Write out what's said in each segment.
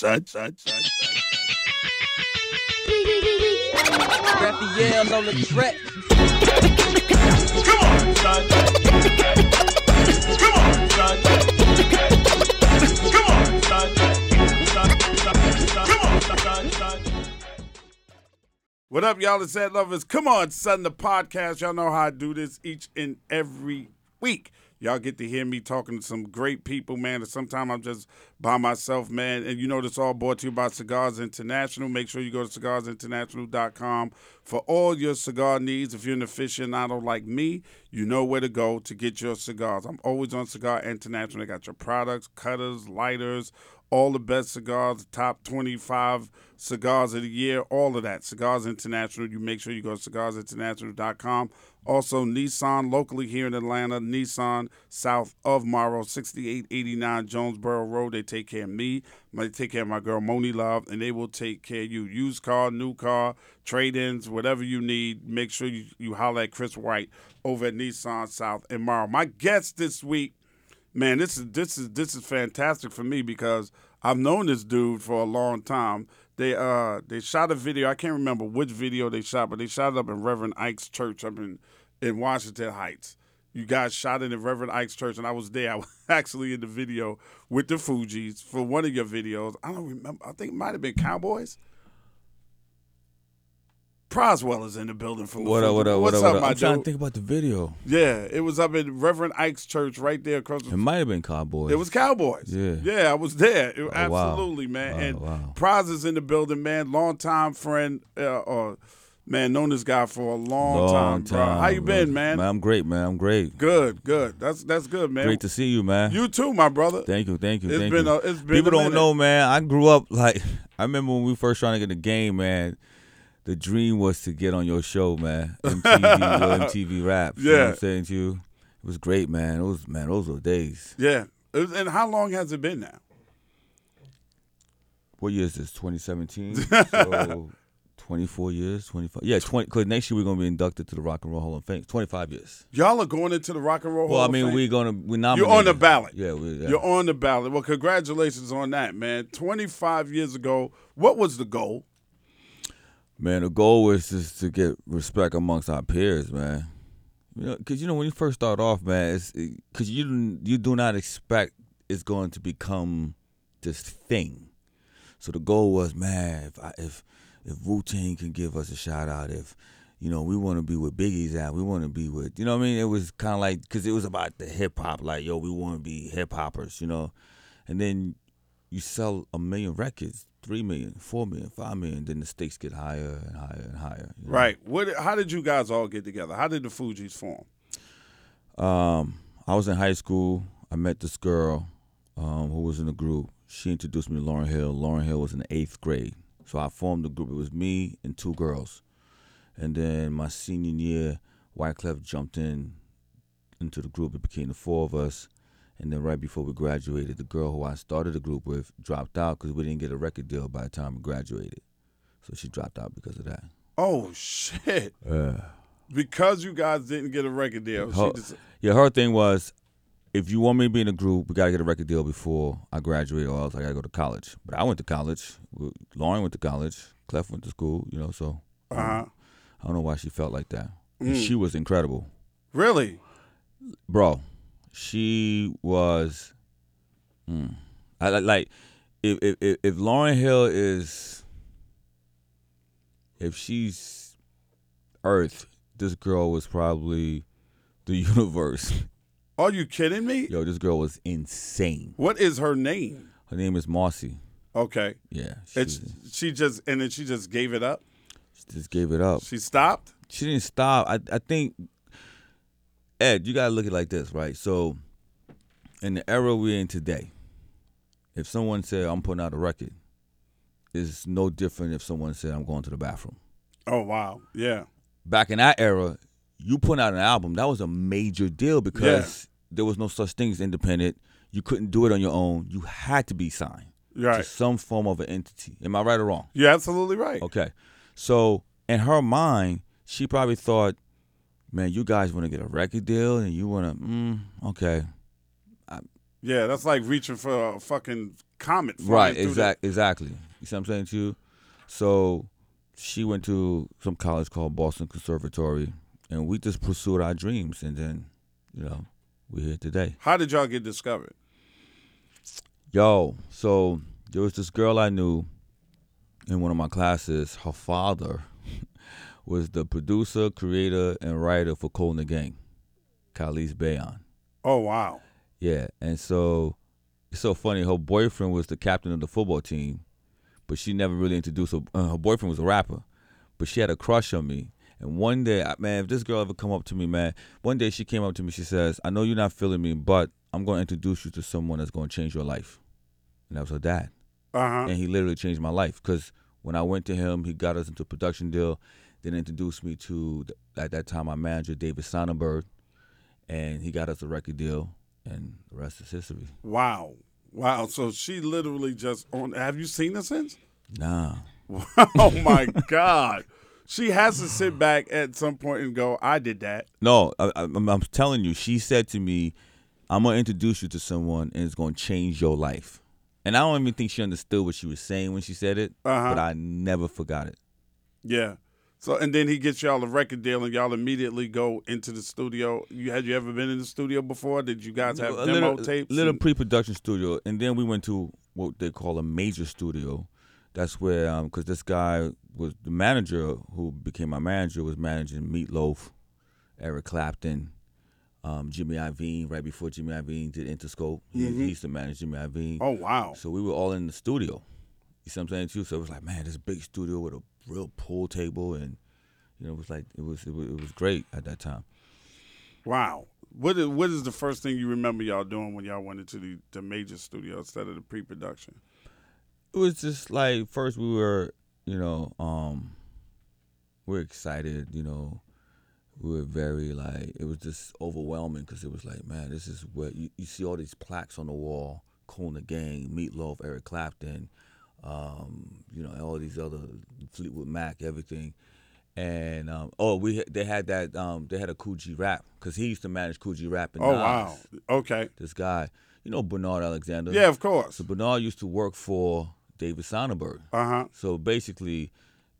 son, son, son, son. Raphael on the track. Come on, son. Come on, son. Come on, son. What up, y'all? It's Ed Lovers. Come on, son, the podcast. Y'all know how I do this each and every week. Y'all get to hear me talking to some great people, man. And sometimes I'm just by myself, man. And you know, this all brought to you by Cigars International. Make sure you go to cigarsinternational.com for all your cigar needs. If you're an aficionado like me, you know where to go to get your cigars. I'm always on Cigar International. They got your products, cutters, lighters, all the best cigars, top 25 cigars of the year, all of that. Cigars International. You make sure you go to cigarsinternational.com. Also, Nissan, locally here in Atlanta, Nissan, south of Morrow, 6889 Jonesboro Road. They take care of me. They take care of my girl, Monie Love, and they will take care of you. Used car, new car, trade ins, whatever you need. Make sure you, you holler at Chris White over at Nissan South in Morrow. My guest this week man, this is this is this is fantastic for me because I've known this dude for a long time. They uh they shot a video. I can't remember which video they shot, but they shot it up in Reverend Ike's church up in in Washington Heights. You guys shot it in Reverend Ike's church, and I was there. I was actually in the video with the Fugees for one of your videos. I don't remember. I think it might have been Cowboys. Proswell is in the building from the What up, what up, what What's up, what up, up? my I'm trying to dude? think about the video. Yeah, it was up in Reverend Ike's church right there across the It might have been Cowboys. it was Cowboys. Yeah. Yeah, I was there. It- Oh, wow. absolutely, man. Wow, and wow. Pras is in the building, man. Longtime friend, uh, uh, man, known this guy for a long, Long time, bro. How you bro. been, man? I'm great, man. I'm great. Good, good. That's that's good, man. Great to see you, man. you too, my brother. Thank you, thank you, It's thank been you. a- it's been People a don't minute. know, man. I grew up like I remember when we first trying to get the game, man. The dream was to get on your show, man. MTV, your MTV Raps. You know Yeah. what I'm saying to you? It was great, man. It was man, those were days. Yeah. Was- And how long has it been now? What year is this? 2017. so 24 years, 25. Yeah, 20. Because next year we're gonna be inducted to the Rock and Roll Hall of Fame. 25 years. Y'all are going into the Rock and Roll Well, Hall I of mean, we're gonna we're nominated. You're on the ballot. Yeah, we, yeah. You're on the ballot. Well, congratulations on that, man. 25 years ago, what was the goal? Man, the goal was just to get respect amongst our peers, man. You know, because you know when you first start off, man, it's because you don't- you do not expect it's going to become this thing. So the goal was, man, if I, if if Tang can give us a shout out, if you know we want to be with Biggie's at, we want to be with, you know, what I mean, it was kind of like because it was about the hip hop, like yo, we want to be hip hoppers, you know, and then you sell a million records, three million, four million, five million, then the stakes get higher and higher and higher. you know? Right. What? How did you guys all get together? How did the Fugees form? Um, I was in high school. I met this girl um, who was in the group. She introduced me to Lauryn Hill. Lauryn Hill was in the eighth grade. So I formed the group. It was me and two girls. And then my senior year, Wyclef jumped in into the group. It became the four of us. And then right before we graduated, the girl who I started the group with dropped out because we didn't get a record deal by the time we graduated. So she dropped out because of that. Oh shit! Yeah. Because you guys didn't get a record deal. She Her, just, yeah, her thing was, if you want me to be in a group, we gotta get a record deal before I graduate, or else I gotta go to college. But I went to college. Lauryn went to college. Clef went to school. You know, so uh-huh. I don't know why she felt like that. Mm. She was incredible, Really? bro. She was. Mm, I like- if if if, Lauryn Hill is if she's Earth, this girl was probably the universe. Are you kidding me? Yo, this girl was insane. What is her name? Her name is Marcy. Okay. Yeah, she, It's she just and then she just gave it up. she just gave it up. She stopped. She didn't stop. I I think Ed, you gotta look at it like this, right? So, in the era we're in today, if someone said I'm putting out a record, it's no different if someone said I'm going to the bathroom. Oh wow. Yeah. Back in that era, you putting out an album that was a major deal because there was no such thing as independent. You couldn't do it on your own. You had to be signed to some form of an entity. Am I right or wrong? You're absolutely right. Okay. So in her mind, she probably thought, man, you guys want to get a record deal and you want to, mm, okay. I, Yeah, that's like reaching for a fucking comet. Right, through the- exact, exactly. You see what I'm saying to you? So she went to some college called Boston Conservatory, and we just pursued our dreams, and then, you know, we're here today. How did y'all get discovered? Yo, so there was this girl I knew in one of my classes. Her father was the producer, creator, and writer for Kool & the Gang, Khalis Bayyan. Oh wow. Yeah, and so it's so funny. Her boyfriend was the captain of the football team, but she never really introduced her. Uh, her boyfriend was a rapper, but she had a crush on me. And one day, man, if this girl ever come up to me, man, one day she came up to me. She says, "I know you're not feeling me, but I'm going to introduce you to someone that's going to change your life." And that was her dad, Uh huh. and he literally changed my life because when I went to him, he got us into a production deal, then introduced me to the, at that time my manager David Sonenberg, and he got us a record deal, and the rest is history. Wow. Wow. So she literally just on. Have you seen her since? Nah. oh my God. She has to sit back at some point and go, "I did that." No, I, I'm telling you, she said to me, I'm going to introduce you to someone and it's going to change your life. And I don't even think she understood what she was saying when she said it, Uh-huh. but I never forgot it. Yeah. So and then he gets y'all a record deal and y'all immediately go into the studio. You had you ever been in the studio before? Did you guys have a demo little, tapes? little and- pre-production studio, and then we went to what they call a major studio. That's where, because this guy was the manager who became my manager was managing Meatloaf, Eric Clapton, um, Jimmy Iovine. Right before Jimmy Iovine did Interscope, he, he used to manage Jimmy Iovine. oh wow. So we were all in the studio. You see what I'm saying too? So it was like, man, this big studio with a real pool table, and you know, it was like it was it was, it was great at that time. Wow. What is what is the first thing you remember y'all doing when y'all went into the, the major studio instead of the pre production? It was just like first we were, you know, um, we are excited, you know, we were very like it was just overwhelming because it was like, man, this is what you, you see all these plaques on the wall, the Gang, Meatloaf, Eric Clapton, um, you know, all these other Fleetwood Mac, everything. And um, oh, we they had that um, they had a Kool G rap because he used to manage Kool G rap and Oh wow. Okay. This guy, you know, Bernard Alexander. Yeah, of course. So Bernard used to work for David Sonenberg. Uh huh. So basically,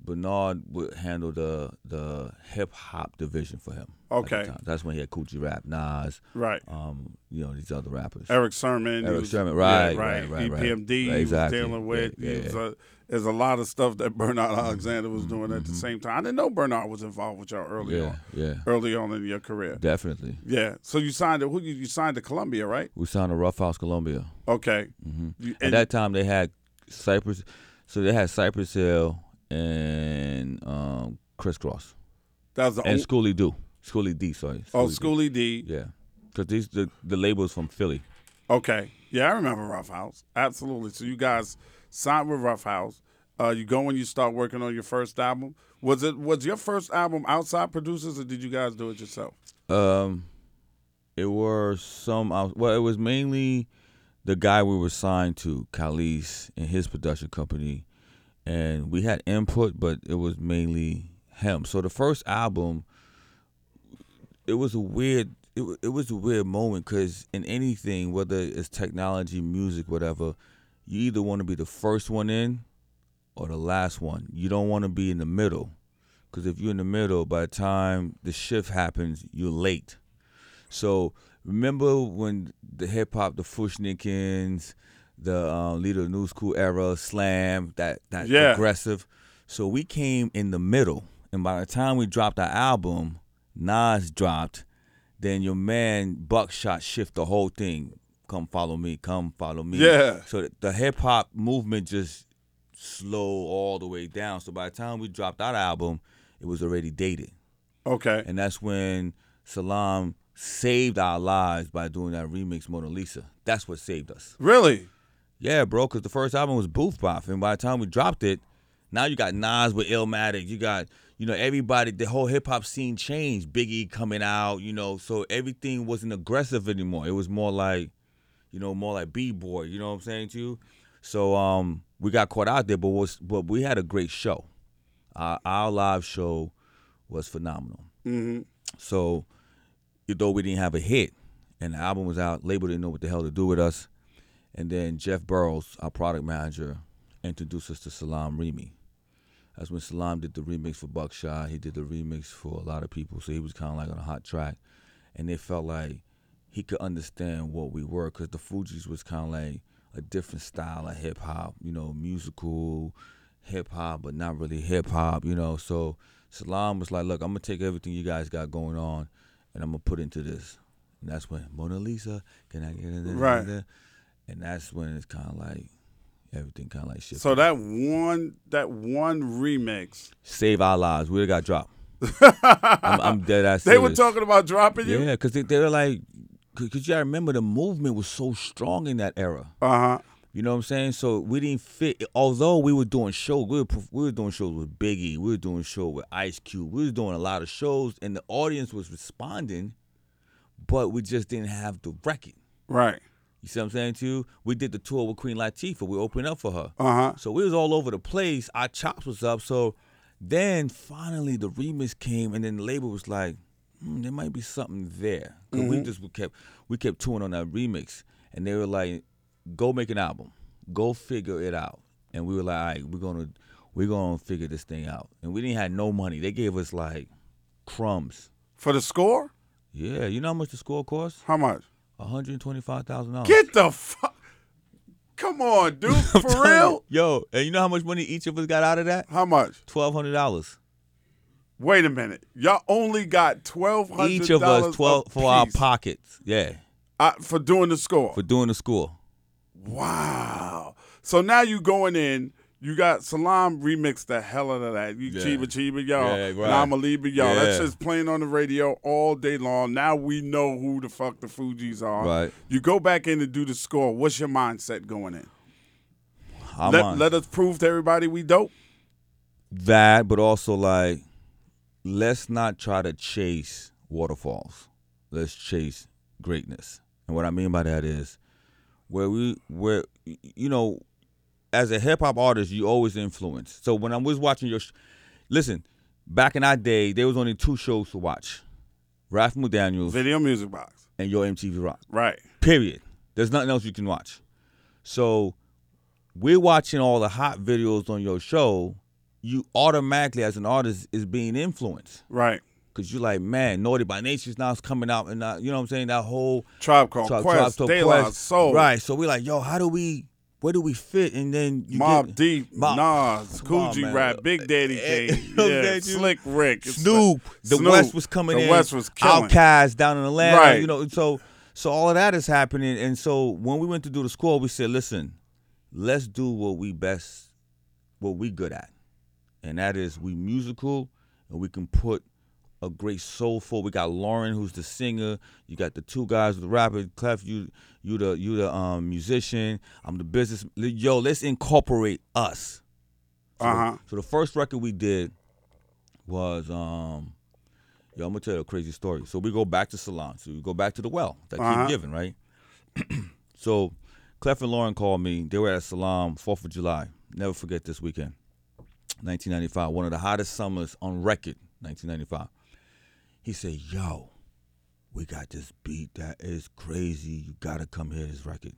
Bernard would handle the the hip hop division for him. Okay. That's when he had Kool G Rap, Nas, Right. um, you know these other rappers. Erick Sermon. Eric was- Sermon, yeah, right, right, right, right, right. EPMD. he was Exactly. dealing with. Yeah, yeah, was, yeah. uh, there's a lot of stuff that Bernard Alexander was doing at Mm-hmm. the same time. I didn't know Bernard was involved with y'all early Yeah, on. yeah, Early on in your career. definitely. Yeah. So you signed to who? You you signed to Columbia, right? We signed to Ruffhouse Columbia. Okay. hmm You, At that time, they had Cypress, so they had Cypress Hill and um, Kris Kross that was the and only, Schoolly Do, Schoolly D, sorry. oh D. Schoolly D. Yeah, because these the the labels from Philly. Okay. Yeah, I remember Ruffhouse. Absolutely. So you guys signed with Ruffhouse. Uh, you go when you start working on your first album. Was it was your first album outside producers or did you guys do it yourself? Um, it were some. out- Well, it was mainly the guy we were signed to, Khalis, and his production company, and we had input, but it was mainly him. So the first album, it was a weird. It, it was a weird moment because in anything, whether it's technology, music, whatever, you either want to be the first one in or the last one. You don't want to be in the middle. Because if you're in the middle, by the time the shift happens, you're late. So remember when the hip hop, the Fu-Schnickens, the um, leader of New School era, Slam, that that Yeah. aggressive. So we came in the middle, and by the time we dropped our album, Nas dropped. Then your man Buckshot shift the whole thing. Come follow me, come follow me. Yeah. So the- hip hop movement just slow all the way down. So by the time we dropped that album, it was already dated. Okay. And that's when Salaam saved our lives by doing that remix Mona Lisa. That's what saved us. Really? Yeah, bro, because the first album was Booth Bop. And by the time we dropped it, now you got Nas with Illmatic. You got, you know, everybody, the whole hip hop scene changed. Biggie coming out, you know, so everything wasn't aggressive anymore. It was more like, you know, more like B-boy, you know what I'm saying to you? So um we got caught out there, but was but we had a great show. Our, our live show was phenomenal. Mm-hmm. So, though we didn't have a hit, and the album was out. Label didn't know what the hell to do with us, and then Jeff Burrows, our product manager, introduced us to Salaam Remi. That's when Salaam did the remix for Buckshot. He did the remix for a lot of people, so he was kind of like on a hot track, and they felt like he could understand what we were because the Fugees was kind of like a different style of hip hop, you know, musical hip hop, but not really hip hop, you know. So Salaam was like, "Look, I'm gonna take everything you guys got going on, and I'm gonna put into this." And that's when Mona Lisa, can I get it? Right. And that's when it's kind of like everything kind of like shit. So that one that one remix, Save Our Lives, we got dropped. I'm, I'm dead ass. they were talking about dropping you. Yeah, because they, they were like, because you gotta remember the movement was so strong in that era. Uh huh. You know what I'm saying? So we didn't fit. Although we were doing shows, we were we were doing shows with Biggie, we were doing shows with Ice Cube, we were doing a lot of shows, and the audience was responding, but we just didn't have the record. Right. You see what I'm saying to you? We did the tour with Queen Latifah. We opened up for her. Uh huh. So we was all over the place. Our chops was up. So then finally the remix came, and then the label was like, hmm, "There might be something there." because we just we kept we kept touring on that remix, and they were like, "Go make an album. Go figure it out." And we were like, "All right, we're gonna we're gonna figure this thing out." And we didn't have no money. They gave us like crumbs. For the score, Yeah, you know how much the score cost? how much? One hundred twenty five thousand dollars. Get the fuck. Come on, dude. For real? Yo, and you know how much money each of us got out of that? How much? Twelve hundred dollars. Wait a minute. Y'all only got $1,200. Each of us twelve for our pockets. Yeah, uh, for doing the score. for doing the score. Wow. So now you going in. You got Salaam remixed the hell out of that. You Yeah. Chiba Chiba y'all. Yeah, And right. I'm a leave it y'all. That's just playing on the radio all day long. Now we know who the fuck the Fugees are. Right. You go back in and do the score. What's your mindset going in? I'm let, on let us prove to everybody we dope. that, but also like, let's not try to chase waterfalls. Let's chase greatness. And what I mean by that is, where we, where you know, as a hip hop artist, you always influence. So when I was watching your, sh- listen, back in our day, there was only two shows to watch: Ralph McDaniel's Video music box. and Your MTV Rock. Right. Period. There's nothing else you can watch. So we're watching all the hot videos on your show. You automatically, as an artist, is being influenced Right. because you're like, man, Naughty by Nature's now is coming out, and uh, you know what I'm saying. That whole Tribe Called Tri- Quest, Tribe Called Quest. Soul, right? So we're like, yo, how do we? Where do we fit? And then you Mob get, Deep, Mob- Nas, Kool G. Rap, Big Daddy Eh, Kane, you know what I'm yeah. Slick Rick, Snoop, the Snoop, West was coming the in. West was killing. Outkast down in Atlanta. Right. You know, so so all of that is happening. And so when we went to do the score, we said, listen, let's do what we best, what we good at, and that is we musical, and we can put a great soulful. We got Lauryn, who's the singer. You got the two guys, with the rapper, Clef. You you the you the um musician. I'm the business. Yo, let's incorporate us. So the- Uh-huh. So the first record we did was um yo, I'm gonna tell you a crazy story. So we go back to Salaam. So we go back to the well that Uh-huh. keep giving, right? so Clef and Lauryn called me. They were at Salaam, Fourth of July. Never forget this weekend. 1995, one of the hottest summers on record, 1995. He said, Yo, we got this beat that is crazy. You gotta come hear this record.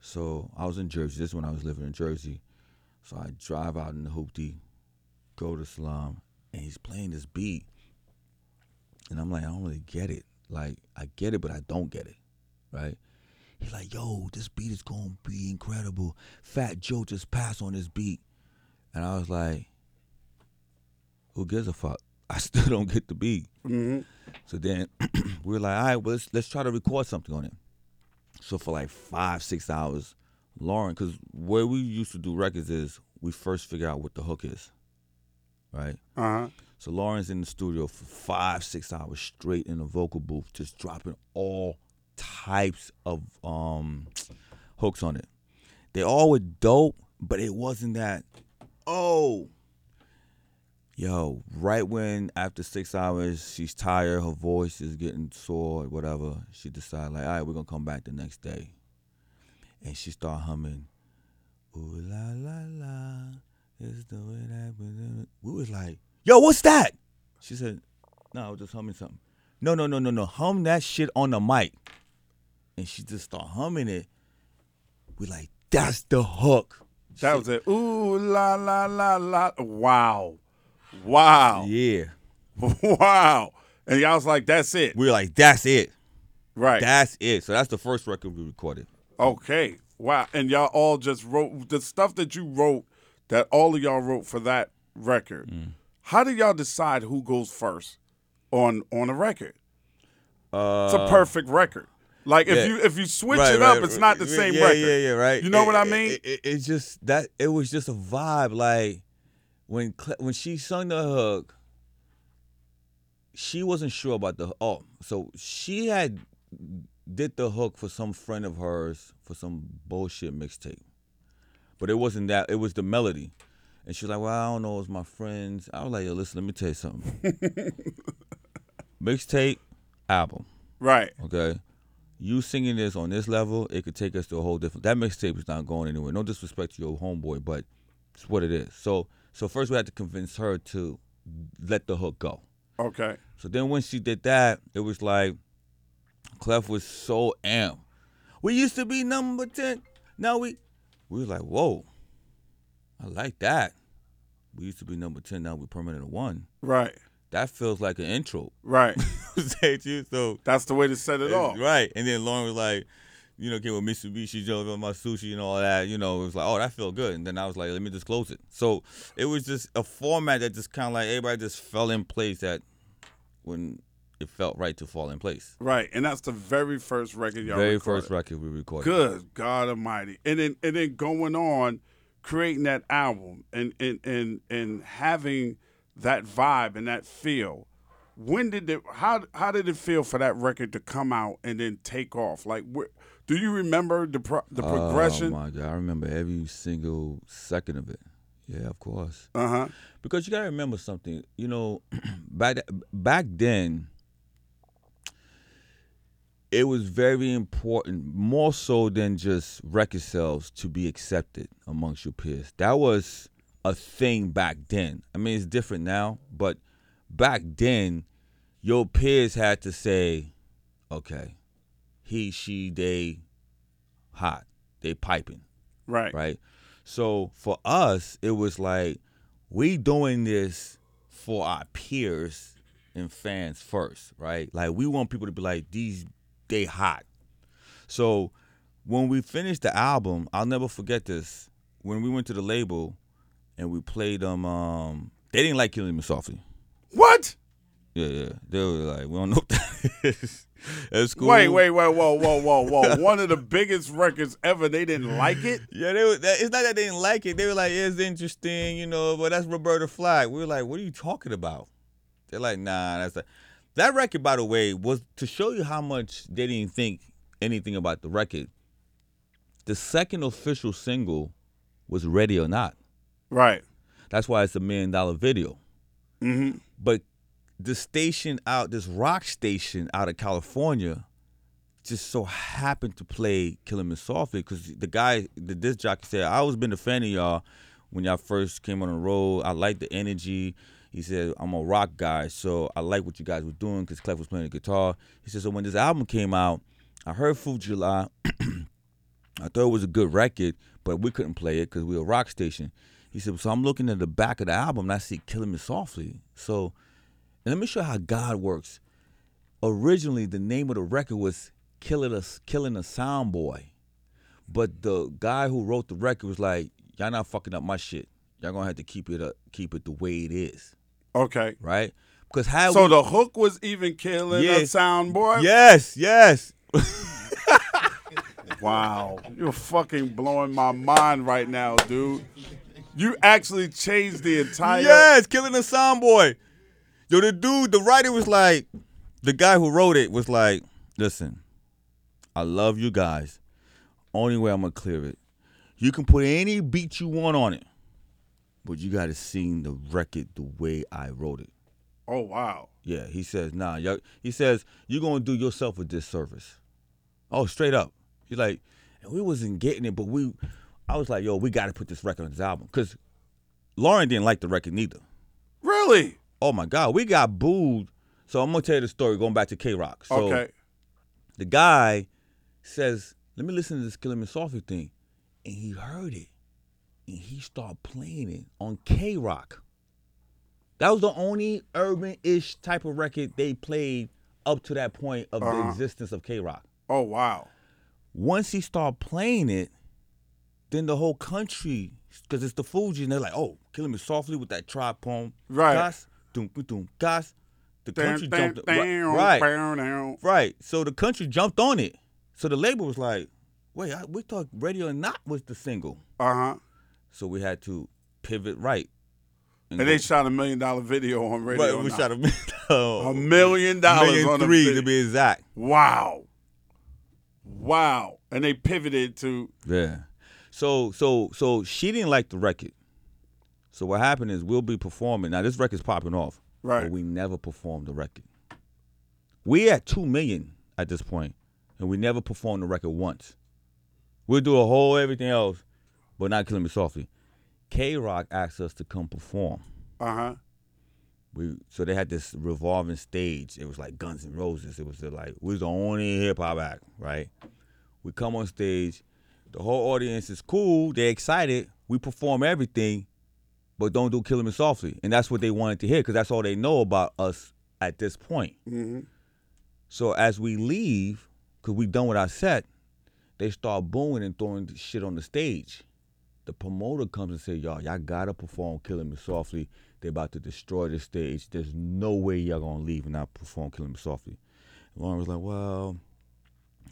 So I was in Jersey. This is when I was living in Jersey. So I drive out in the hoopty, go to Salaam, and he's playing this beat. And I'm like, I don't really get it. Like, I get it, but I don't get it. Right? He's like, yo, this beat is gonna be incredible. Fat Joe just passed on this beat. And I was like, who gives a fuck? I still don't get the beat. hmm So then we were like, all right, well, let's, let's try to record something on it. So for like five, six hours, Lauryn, because where we used to do records is we first figure out what the hook is, right? Uh-huh. So Lauryn's in the studio for five, six hours straight in the vocal booth, just dropping all types of um hooks on it. They all were dope, but it wasn't that. Oh, yo! Right when after six hours, she's tired, her voice is getting sore, whatever. She decided like, all right, we're gonna come back the next day, and she start humming. Ooh la la la, it's the way that we do it." we was like, yo, what's that? She said, no, I was just humming something. no, no, no, no, no, hum that shit on the mic. And she just start humming it. We like, that's the hook. That was it. Ooh la la la la. Wow, wow, Yeah. wow. And y'all was like, "That's it." We were like, that's it. Right. That's it. So that's the first record we recorded. Okay. Wow. And y'all all just wrote the stuff that you wrote that all of y'all wrote for that record. Mm. How did y'all decide who goes first on on a record? Uh, It's a perfect record. Like if yeah. you if you switch right, it up, right, it's not the same yeah, record. Yeah, yeah, yeah, right. You know It- what I mean? It, it, it's just that it was just a vibe. Like when when she sung the hook, she wasn't sure about the oh, so she had did the hook for some friend of hers for some bullshit mixtape, but it wasn't that. It was the melody, and she was like, "Well, I don't know, it's my friends." I was like, "Yo, listen, let me tell you something. mixtape, album." Right. Okay. You singing this on this level, it could take us to a whole different. That mixtape is not going anywhere. No disrespect to your homeboy, but it's what it is. So, so first we had to convince her to let the hook go. Okay. So then when she did that, it was like Clef was so amped. We used to be number ten. Now we we was like, whoa, I like that. We used to be number ten. Now we're permanent one. Right. That feels like an intro. Right. Say to you, so That's the way to set it off. Right. And then Lauryn was like, you know, came with Mitsubishi Joe on my sushi and all that. You know, it was like, oh, that felt good. And then I was like, let me just close it. So it was just a format that just kind of like everybody just fell in place that when it felt right to fall in place. Right. And that's the very first record y'all Very recorded. first record we recorded. Good God Almighty! And then and then going on, creating that album and and and and having that vibe and that feel. When did it? How how did it feel for that record to come out and then take off? Like, wh- do you remember the pro- the progression? Oh my god, I remember every single second of it. Yeah, of course. Uh huh. Because you gotta remember something. You know, back back then, it was very important, more so than just record sales, to be accepted amongst your peers. That was a thing back then. I mean, it's different now, but back then, your peers had to say, "Okay, he, she, they, hot, they piping." Right. right? So for us, it was like we doing this for our peers and fans first, right? Like we want people to be like these they hot. So when we finished the album, I'll never forget this. When we went to the label and we played them, um, they didn't like Killing Me Softly. What? Yeah, yeah. They were like, we don't know what that is. That's cool. Wait, wait, wait, whoa, whoa, whoa, whoa! One of the biggest records ever. They didn't like it. Yeah, they were, that, it's not that they didn't like it. They were like, yeah, it's interesting, you know, but that's Roberta Flack. We were like, what are you talking about? They're like, nah, that's a, that record. By the way, was to show you how much they didn't think anything about the record. The second official single was "Ready or Not." Right. That's why it's a million dollar video. Mm-hmm. But the station out, this rock station out of California, just so happened to play Killing Me Softly because the guy, the disc jockey said, I always been a fan of y'all when y'all first came on the road. I like the energy. He said, I'm a rock guy, so I like what you guys were doing because Clef was playing the guitar. He said, so when this album came out, I heard Food July. I thought it was a good record, but we couldn't play it because we were a rock station. He said, so I'm looking at the back of the album and I see Killing Me Softly. So and let me show you how God works. Originally, the name of the record was "Killing a Killing a Sound Boy," but the guy who wrote the record was like, "Y'all not fucking up my shit. Y'all gonna have to keep it up, keep it the way it is, Okay. right?" Because how So we, the hook was even killing Yeah. a sound boy. yes, yes, Wow, you're fucking blowing my mind right now, dude. You actually changed the entire. yes, killing a sound boy. Yo, the dude, the writer was like, the guy who wrote it was like, listen, I love you guys. Only way I'm gonna clear it, you can put any beat you want on it, but you gotta sing the record the way I wrote it. Oh wow. Yeah, he says, nah, y'all, he says, you're gonna do yourself a disservice. Oh, straight up. He's like, and we wasn't getting it, but we, I was like, yo, we gotta put this record on this album. Cause Lauryn didn't like the record neither. Really? Oh my God, we got booed So I'm gonna tell you the story going back to KROQ. So okay. the guy says, "Let me listen to this Killing Me Softly thing," and he heard it, and he started playing it on KROQ. That was the only urban-ish type of record they played up to that point of the Uh-huh. existence of KROQ. Oh wow. Once he started playing it, then the whole country, because it's the Fugee, and they're like, "Oh, Killing Me Softly with that tribe poem, Right. Doom, doom, gas." The country Dun, jumped, dun, right, dun, right, dun. right. So the country jumped on it. So the label was like, "Wait, I, we thought Ready or Not was the single." Uh-huh. So we had to pivot right. And they shot a million dollar video on radio. right, we Now. shot a million, a million dollars million on three to be exact. Wow. Wow. And they pivoted to Yeah. So so so she didn't like the record. So what happened is we'll be performing. Now this record's popping off. Right. But we never performed the record. We at two million at this point, and we never performed the record once. We'll do a whole everything else, but not killing me softly. KROQ asked us to come perform. uh-huh. We so they had this revolving stage. It was like Guns N' Roses. It was like we was the only hip hop act, right? We come on stage, the whole audience is cool. They're excited. We perform everything, but don't do "Killing Me Softly," and that's what they wanted to hear because that's all they know about us at this point. hmm So as we leave, because we done with our set, they start booing and throwing shit on the stage. The promoter comes and say, "Y'all, y'all gotta perform "Killing Me Softly." They about to destroy the stage. There's no way y'all gonna leave and not perform "Killing Me Softly." And Lauryn was like, "Well,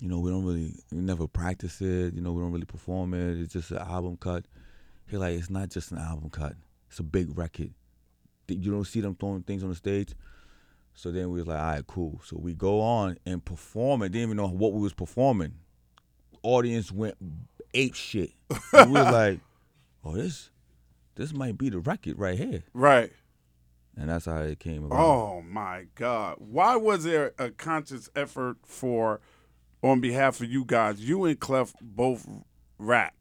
you know, we don't really, we never practice it. You know, we don't really perform it. It's just an album cut." He like, "It's not just an album cut. It's a big record. You don't see them throwing things on the stage." So then we was like, all right, cool. So we go on and perform it. Didn't even know what we was performing. Audience went ape shit. And we was like, oh, this this might be the record right here. Right. And that's how it came about. Oh my God. Why was there a conscious effort for on behalf of you guys, you and Clef both rap.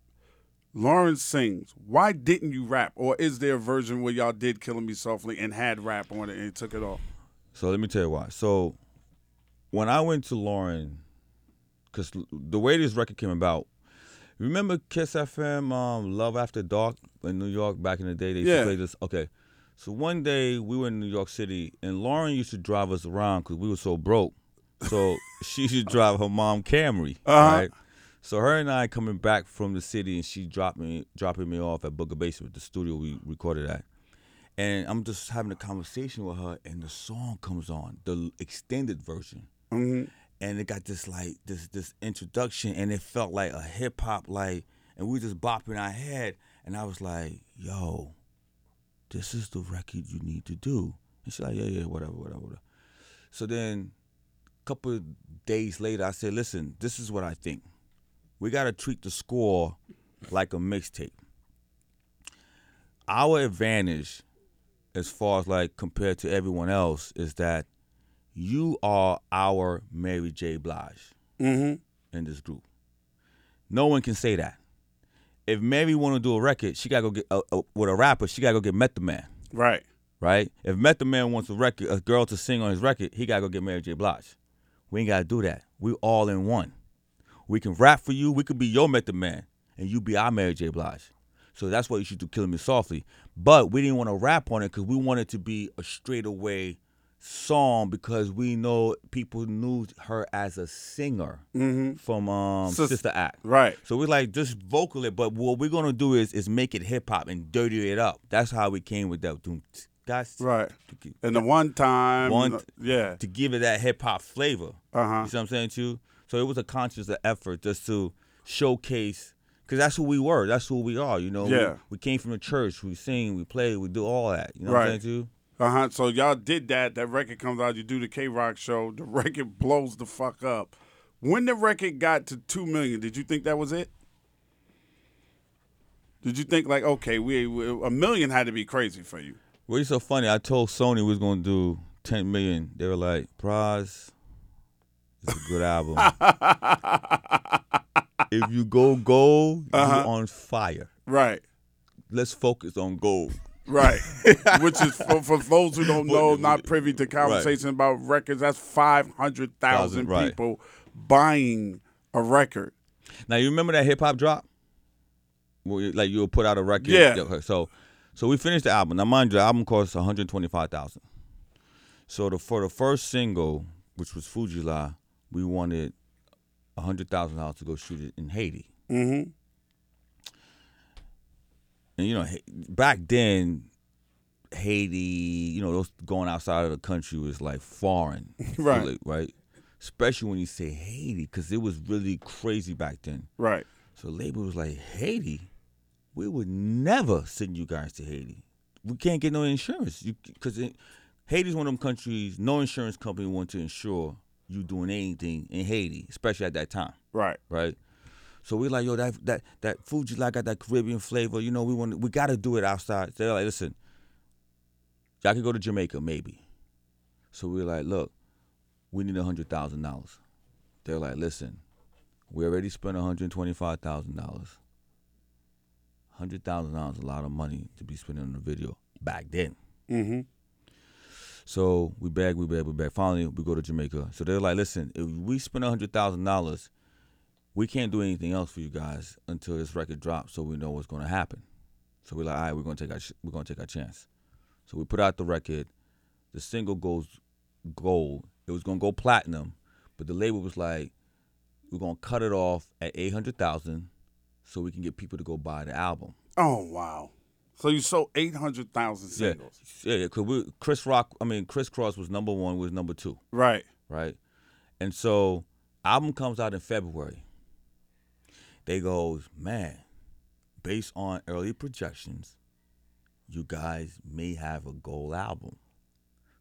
Lawrence sings. Why didn't you rap? Or is there a version where y'all did Killing Me Softly and had rap on it and took it off? So let me tell you why. So when I went to Lauryn, because the way this record came about, remember Kiss FM, um, Love After Dark in New York back in the day? They used Yeah. to play this. Okay. So one day we were in New York City, and Lauryn used to drive us around because we were so broke. So she used to drive her mom Camry, Uh-huh. right? So her and I coming back from the city, and she dropped me, dropping me off at Booga Basement, the studio we recorded at. And I'm just having a conversation with her, and the song comes on, the extended version, hmm and it got this like this this introduction, and it felt like a hip hop like, and we just bopping our head, and I was like, "Yo, this is the record you need to do." And she's like, "Yeah, yeah, whatever, whatever, whatever." So then, a couple of days later, I said, "Listen, this is what I think. We got to treat the score like a mixtape. Our advantage, as far as like compared to everyone else, is that you are our Mary J. Blige hmm in this group. No one can say that. If Mary want to do a record, she gotta go get uh, uh, with a rapper. She gotta go get Method Man, Right. right? If Method Man wants a record, a girl to sing on his record, he gotta go get Mary J. Blige. We ain't gotta do that. We all in one. We can rap for you. We could be your Method Man, and you be our Mary J. Blige. So that's why you should do "Killing Me Softly." But we didn't want to rap on it because we wanted to be a straightaway song because we know people knew her as a singer hmm from um, Sis- Sister Act. Right. So we're like just vocal it, but what we're gonna do is is make it hip hop and dirty it up. That's how we came with that. Guys, Right. to, And the one time. One- yeah. to give it that hip hop flavor. Uh huh. You see what I'm saying to you? So it was a conscious effort just to showcase, because that's who we were. That's who we are. You know. We- Yeah. We, came from the church. We sing. We play. We do all that. You know what Right. I'm saying to you? Uh huh. So y'all did that. That record comes out. You do the KROQ show. The record blows the fuck up. When the record got to two million, did you think that was it? Did you think like, okay, we, we a million had to be crazy for you? Well, it's so funny. I told Sony we was gonna do 10 million. They were like, "Pras, it's a good album. if you go gold, Uh-huh. you're on fire. Right. Let's focus on gold." Right. Which is for, for those who don't know, not privy to conversation about records. That's five hundred thousand Thousand, right. people buying a record. Now you remember that hip hop drop? Where like you would put out a record. Yeah. So so we finished the album. Now mind you, the album cost one hundred twenty five thousand. So the for the first single, which was Fu-Gee-La, we wanted hundred thousand dollars to go shoot it in Haiti. Mm-hmm. And you know, back then, Haiti, you know, those going outside of the country was like foreign, Right. Really, right? Especially when you say Haiti, because it was really crazy back then. Right. So labor was like, Haiti, we would never send you guys to Haiti. We can't get no insurance because Haiti's one of them countries. No insurance company want to insure you doing anything in Haiti, especially at that time Right. right? So we're like, yo, that that that Fuji like got that Caribbean flavor. You know, we want we got to do it outside. They're like, listen, y'all can go to Jamaica maybe. So we're like, look, we need a hundred thousand dollars. They're like, listen, we already spent one hundred twenty five thousand dollars. Hundred thousand dollars a lot of money to be spending on a video back then. Mm-hmm. So we beg, we beg, we beg. Finally, we go to Jamaica. So they're like, listen, if we spend hundred thousand dollars, we can't do anything else for you guys until this record drops, so we know what's going to happen. So we're like, all right, we're gonna take our sh- we're gonna take our chance. So we put out the record. The single goes gold. It was gonna go platinum, but the label was like, we're gonna cut it off at eight hundred thousand, so we can get people to go buy the album. Oh wow. So you sold eight hundred thousand singles. yeah, yeah. Cause we Chris Rock, I mean Kris Kross was number one, was number two. Right. right? And so album comes out in February. They goes, man, based on early projections, you guys may have a gold album.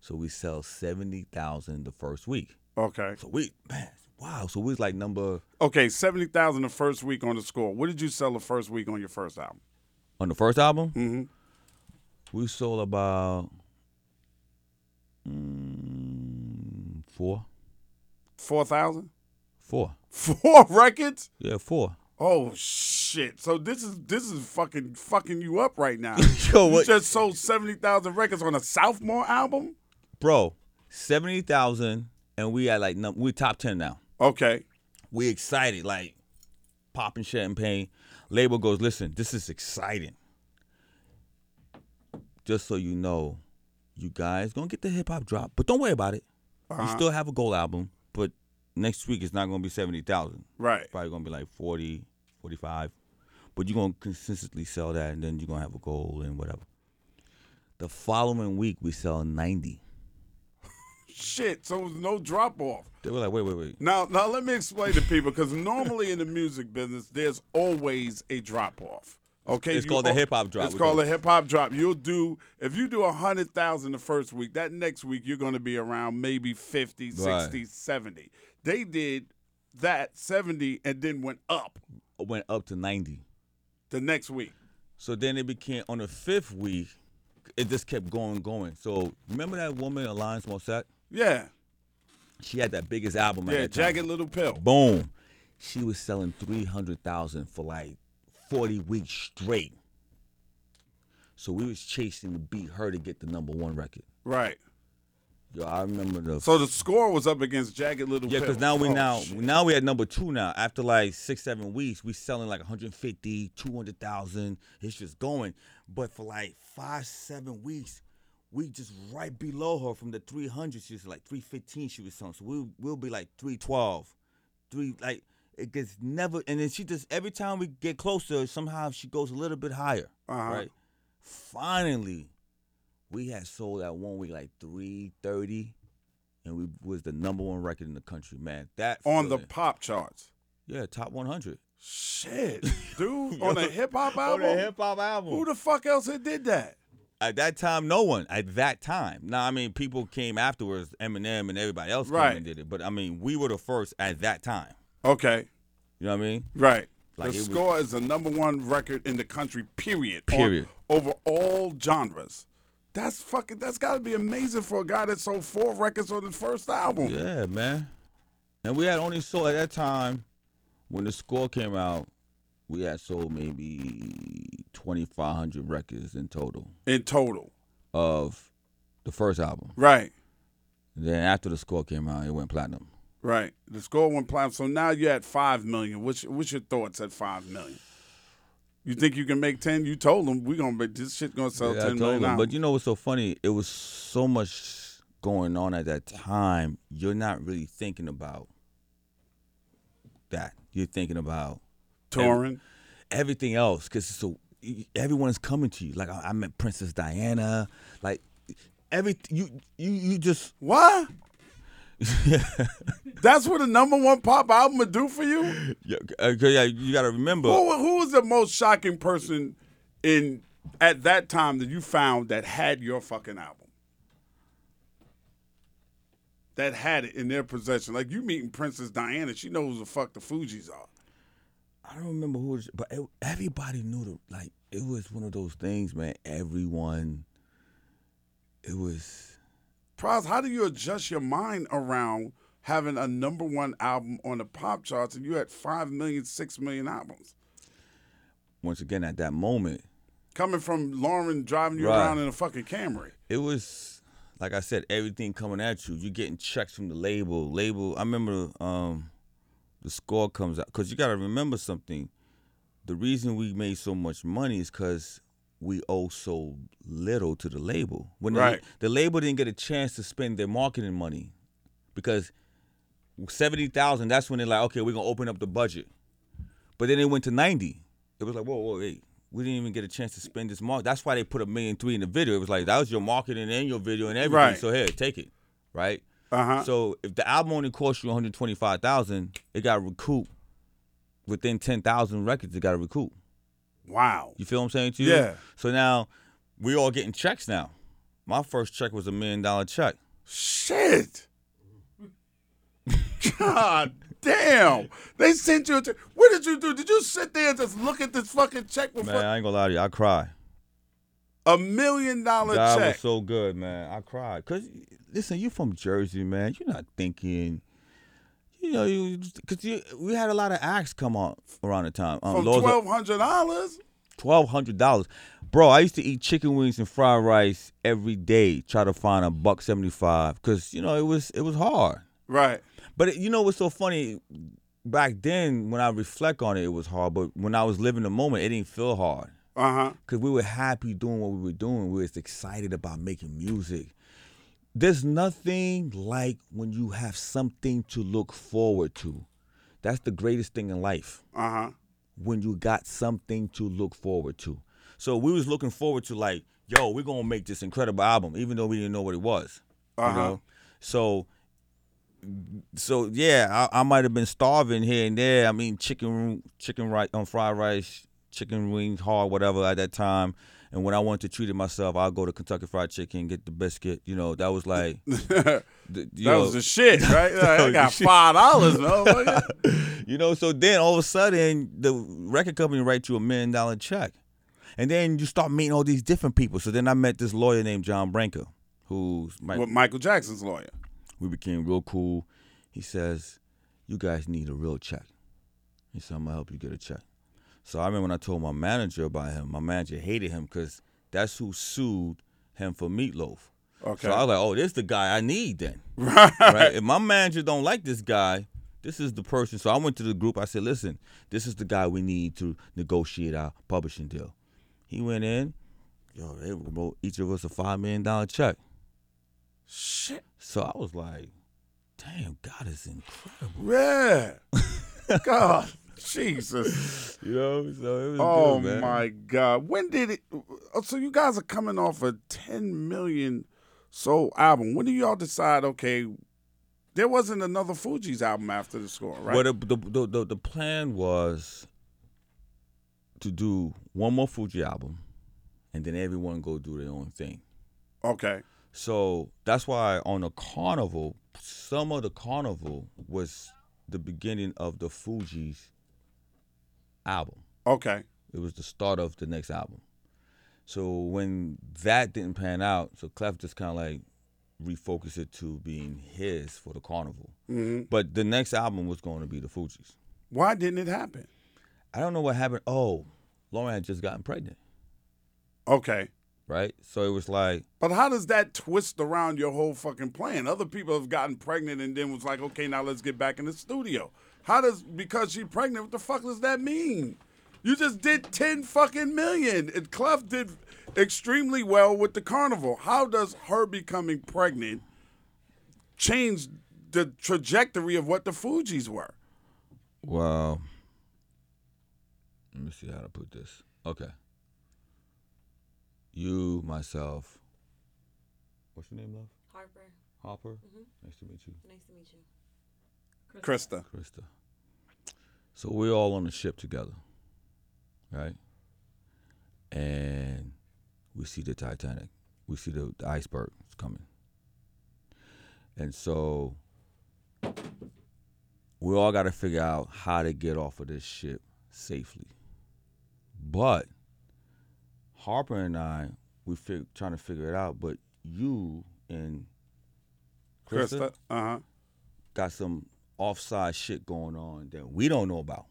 So we sell seventy thousand the first week. Okay. So we man, wow. So we was like number Okay. Seventy thousand the first week on the score. What did you sell the first week on your first album? On the first album. Mm-hmm. We sold about mm, four, Four thousand. four. Four records. Yeah, four. Oh shit! So this is this is fucking fucking you up right now. Yo, you what- just sold seventy thousand records on a sophomore album. bro? Seventy thousand, and we at like we top ten now. Okay. we excited, like popping champagne. Label goes, listen, this is exciting. Just so you know, you guys gonna get the hip hop drop, but don't worry about it. You Uh-huh. still have a gold album, but next week it's not gonna be seventy thousand. Right. Probably gonna be like 40, 45. But you're gonna consistently sell that, and then you're gonna have a goal and whatever. The following week we sell ninety. Shit. So it was no drop off. They were like, wait, wait, wait. Now, now let me explain to people because normally in the music business, there's always a drop off. Okay, It's You called the al- hip-hop drop, It's called call a hip hop drop. You'll do if you do a hundred thousand the first week. That next week you're going to be around maybe 50, 60, Right. 70. They did that 70 and then went up Went up to ninety. the next week. So then it became on the fifth week, it just kept going, going. So remember that woman, Alanis Morissette? Yeah, She had that biggest album yeah. Jagged Little Pill. Boom. She was selling three hundred thousand for like forty weeks straight. So we was chasing to beat her to get the number one record. Right. Yo, I remember the So the score was up against Jagged Little Pill. Yeah, because now we Oh, now shit. now we at number two now. After like six, seven weeks, we selling like 150, 200,000. It's just going. But for like five, seven weeks, we just right below her from the 300. She was like 315 she was selling. So we, we'll be like 312. Three, like, it gets never, and then she just, every time we get closer, somehow she goes a little bit higher. Uh-huh. Right? Finally, we had sold that one week like 330 and we was the number one record in the country, man. That on the pop charts. yeah top 100 Shit, dude, on a hip hop album. on the hip hop album. Who the fuck else did that? At that time, no one at that time. Now, I mean, people came afterwards, Eminem and everybody else Right. came and did it, but I mean, we were the first at that time. Okay, You know what I mean? right. Like, the it was- score is the number one record in the country. Period. on- Period. over all genres. That's fucking. That's got to be amazing for a guy that sold four records on his first album. Yeah, man. And we had only sold at that time when the score came out. We had sold maybe 2,500 records in total in total. of the first album. Right. Then after the score came out, it went platinum. Right. The score went platinum. So now you're at five million. What's what's your thoughts at five million? You think you can make ten? You told them we're gonna make this shit gonna sell Yeah, I ten told million. him. But you know what's so funny? It was so much going on at that time. You're not really thinking about that. You're thinking about touring. everything else because so everyone is coming to you. Like I, I met Princess Diana. Like every you you you just What? That's what a number one pop album would do for you. yeah, uh, yeah you got to remember. Who, who was the most shocking person in at that time that you found that had your fucking album? That had it in their possession. Like you meeting Princess Diana, she knows who the fuck the Fugees are. I don't remember who, was, but it, everybody knew the like. It was one of those things, man. Everyone. It was. Pras, how do you adjust your mind around having a number one album on the pop charts and you had five million, six million albums? Once again, at that moment, Coming from Lauryn driving you Right. around in a fucking Camry. it was like I said, everything coming at you. You're getting checks from the label. Label. I remember um, the score comes out because you got to remember something. The reason we made so much money is because we owe so little to the label. When the- Right. the, label didn't get a chance to spend their marketing money because seventy thousand. That's when they're like, okay, we're gonna open up the budget. But then it went to ninety. It was like, whoa, whoa, wait. We didn't even get a chance to spend this mark. That's why they put a million three in the video. It was like that was your marketing and your video and everything. Right. So here, take it, right? Uh huh. So if the album only cost you one hundred twenty five thousand, it got recouped within ten thousand records. It got to recoup. wow. You feel what I'm saying to you? Yeah. So now we all getting checks now. My first check was a million dollar check. Shit. God damn. They sent you a check. What did you do? Did you sit there and just look at this fucking check before Man, I ain't gonna lie to you, I cried. A million dollar God check? was so good, man. I cried. Cause listen, you from Jersey, man. You're not thinking. You know, you because you, we had a lot of acts come on around the time. Um, From twelve hundred dollars? twelve hundred dollars, bro. I used to eat chicken wings and fried rice every day. Try to find a buck seventy five, because you know it was it was hard. Right. But it, you know what's so funny? Back then, when I reflect on it, it was hard. But when I was living the moment, it didn't feel hard Uh huh. because we were happy doing what we were doing. We was excited about making music. There's nothing like when you have something to look forward to. That's the greatest thing in life Uh huh. when you got something to look forward to. So we was looking forward to like, yo, we're gonna make this incredible album, even though we didn't know what it was. Uh-huh. You know? So so yeah, I, I might have been starving here and there. I mean chicken chicken rice on fried rice, chicken wings, hard, whatever at that time. And when I wanted to treat it myself, I'll go to Kentucky Fried Chicken, get the biscuit. You know, that was like, that the, you know, was the shit, right? Like, I got five dollars, motherfucker. you know, so then all of a sudden the record company writes you a million dollar check. And then you start meeting all these different people. So then I met this lawyer named John Branca, who's my, With Michael Jackson's lawyer. we became real cool. He says, You guys need a real check. He said, I'm gonna help you get a check. So I remember when I told my manager about him, my manager hated him because that's who sued him for Meat Loaf. Okay. So I was like, oh, this is the guy I need then. Right. right? If my manager don't like this guy, this is the person. So I went to the group. I said, listen, this is the guy we need to negotiate our publishing deal. He went in. Yo, they wrote each of us a five million dollar check. Shit. So I was like, damn, God is incredible. Yeah. God. Jesus. You know, so it was Oh good, man. my God. When did it oh, so you guys are coming off a ten million soul album. When do y'all decide, okay, there wasn't another Fugees album after the score, right? Well, the, the, the, the, the plan was to do one more Fugee album, and then everyone go do their own thing. okay. So that's why on the carnival, some of the carnival was the beginning of the Fugees album. Okay. It was the start of the next album. So when that didn't pan out, so Clef just kind of like refocused it to being his for the carnival. hmm But the next album was going to be the Fugees. Why didn't it happen? I don't know what happened. Oh, Lauryn had just gotten pregnant, Okay. right? So it was like, But how does that twist around your whole fucking plan? Other people have gotten pregnant and then was like, okay, now let's get back in the studio. How does because she's pregnant? What the fuck does that mean? You just did ten fucking million. And Clef did extremely well with the carnival. How does her becoming pregnant change the trajectory of what the Fugees were? well, let me see how to put this. Okay. You, myself, what's your name, love? Harper, Hopper. Mm-hmm. Nice to meet you. nice to meet you. Krista. Krista. So we're all on the ship together, right? And we see the Titanic. We see the, the iceberg is coming. And so we all got to figure out how to get off of this ship safely. But Harper and I, we fig- trying to figure it out. But you and Krista, Krista. Uh huh. got some offside shit going on that we don't know about.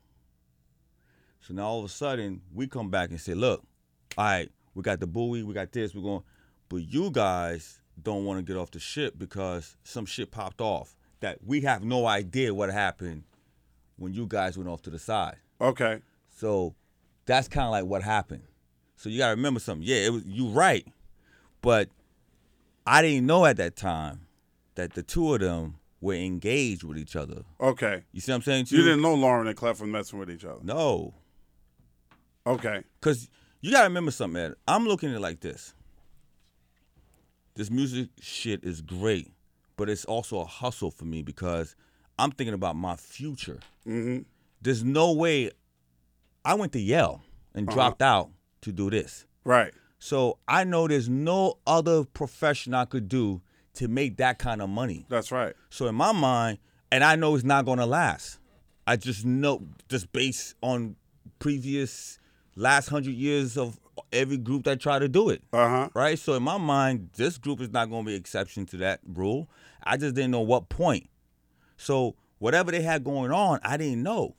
So now all of a sudden we come back and say, look, all right, we got the buoy, we got this, we're going, but you guys don't want to get off the ship because some shit popped off that we have no idea what happened when you guys went off to the side. Okay. So that's kind of like what happened. So you got to remember something. Yeah, it was you right, but I didn't know at that time that the two of them were engaged with each other. Okay. You see what I'm saying? To You didn't know Lauryn and Clef were messing with each other. No, Okay. because you got to remember something, man. I'm looking at it like this. This music shit is great, but it's also a hustle for me because I'm thinking about my future. Mm-hmm. There's no way I went to Yale and Uh-huh. dropped out to do this. Right. So I know there's no other profession I could do to make that kind of money. That's right. So in my mind, and I know it's not gonna last. I just know just based on previous last hundred years of every group that tried to do it. Uh huh. Right? So in my mind, this group is not gonna be exception to that rule. I just didn't know what point. So whatever they had going on, I didn't know.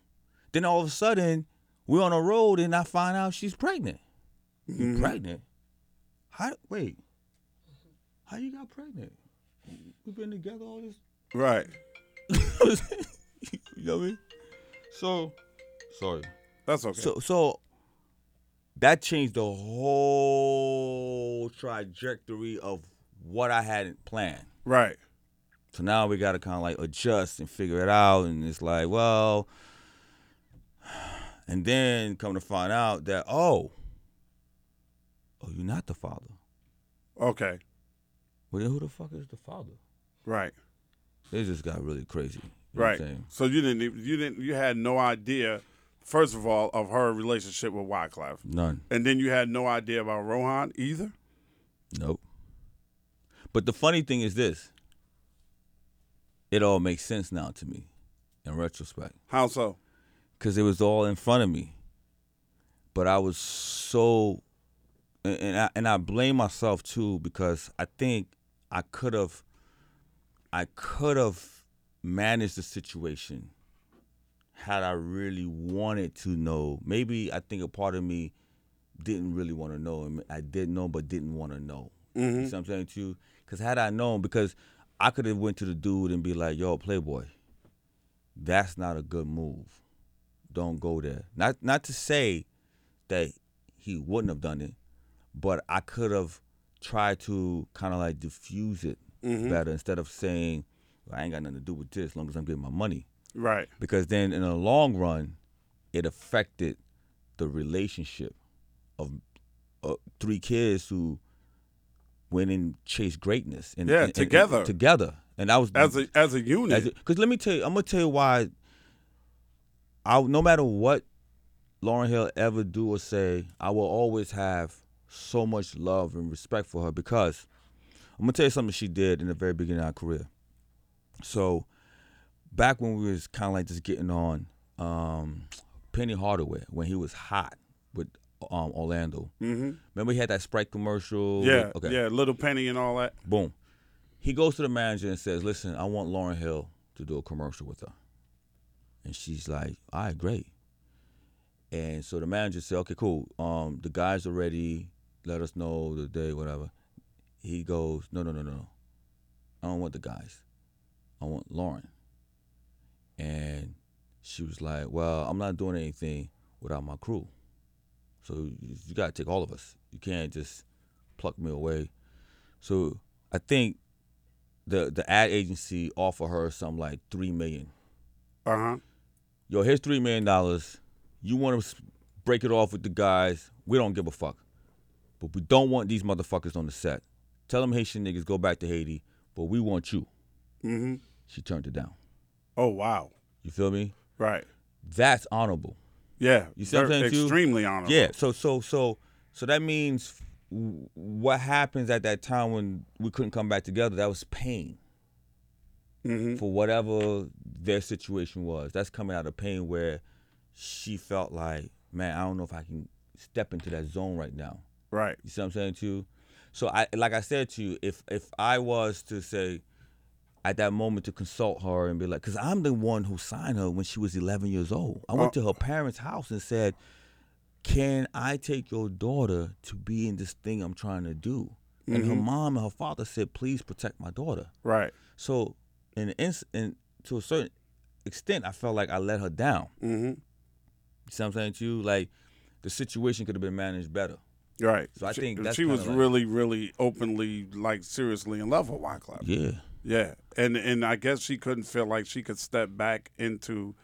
Then all of a sudden, we're on a road and I find out she's pregnant. You pregnant? How wait. How you got pregnant? We've been together all this Right. you know what I mean? So, sorry. That's okay. So, so that changed the whole trajectory of what I hadn't planned. right. So now we got to kind of like adjust and figure it out, and it's like, well, and then come to find out that oh, oh, you're not the father. Okay. Well, then who the fuck is the father? Right. It just got really crazy. You know what I'm Right. So you didn't you didn't you had no idea first of all of her relationship with Wyclef. None. And then you had no idea about Rohan either? Nope. But the funny thing is this. It all makes sense now to me in retrospect How so? because it was all in front of me. But I was so and I, and I blame myself too because I think I could have I could have managed the situation had I really wanted to know. Maybe I think a part of me didn't really want to know, and I did know but didn't want to know. You mm-hmm. see what I'm saying to you? Because had I known, because I could have went to the dude and be like, "Yo, Playboy, that's not a good move. Don't go there." Not not to say that he wouldn't have done it, but I could have tried to kind of like diffuse it better instead of saying, well, "I ain't got nothing to do with this, as long as I'm getting my money." Right. because then in the long run, it affected the relationship of uh, three kids who went and chased greatness. And, Yeah, and- and- together. together, and I was As a as a unit. because let me tell you, I'm gonna tell you why. I no matter what Lauryn Hill ever do or say, I will always have so much love and respect for her because I'm gonna tell you something she did in the very beginning of our career. So back when we was kind of like just getting on, um, Penny Hardaway when he was hot with um, Orlando. mm-hmm. Remember he had that Sprite commercial. Yeah. Okay Yeah. Little Penny and all that. boom. He goes to the manager and says, "Listen, I want Lauryn Hill to do a commercial with her." And she's like, "All right, great." And so the manager said, "Okay, cool. Um, the guys are ready. Let us know the day, whatever." He goes, "No, no, no, no. I don't want the guys. I want Lauryn." And she was like, "Well, I'm not doing anything without my crew. So you, got to take all of us. You can't just pluck me away." So I think the the ad agency offered her something like three million. Uh huh. Yo, here's three million dollars. You want to break it off with the guys? We don't give a fuck. But we don't want these motherfuckers on the set. Tell them Haitian niggas go back to Haiti, but we want you. Mm-hmm. She turned it down. Oh wow. You feel me? Right. That's honorable. Yeah. You see what I'm saying, too? Extremely honorable. Yeah. So so so so that means what happens at that time when we couldn't come back together? That was pain Mm-hmm. for whatever their situation was. That's coming out of pain where she felt like, man, I don't know if I can step into that zone right now. Right. You see what I'm saying to you? So I like I said to you, if if I was to say at that moment to consult her and be like, because I'm the one who signed her when she was 11 years old. I went to her parents' house and said, "Can I take your daughter to be in this thing I'm trying to do?" And her mom and her father said, "Please protect my daughter." Right. So, in, ins- in to a certain extent, I felt like I let her down. Mm-hmm. You see what I'm saying to you? Like the situation could have been managed better. Right. So I she, think she was like- really, really openly, like seriously in love with Wyclef. Yeah. Yeah, and and I guess she couldn't feel like she could step back into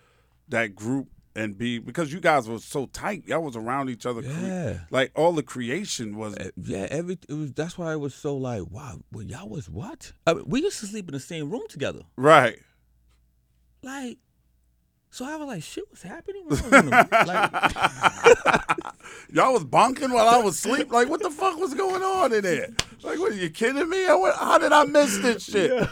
that group and be because you guys were so tight. Y'all was around each other. cre- Yeah. like all the creation was. Uh, Yeah, every it was. That's why it was so like, wow. Well, y'all was what? I mean, we used to sleep in the same room together. Right. Like, so I was like, shit, what's happening? was like, Y'all was bonking while I was asleep. Like, what the fuck was going on in there? Like, what are you kidding me? I went, how did I miss this shit?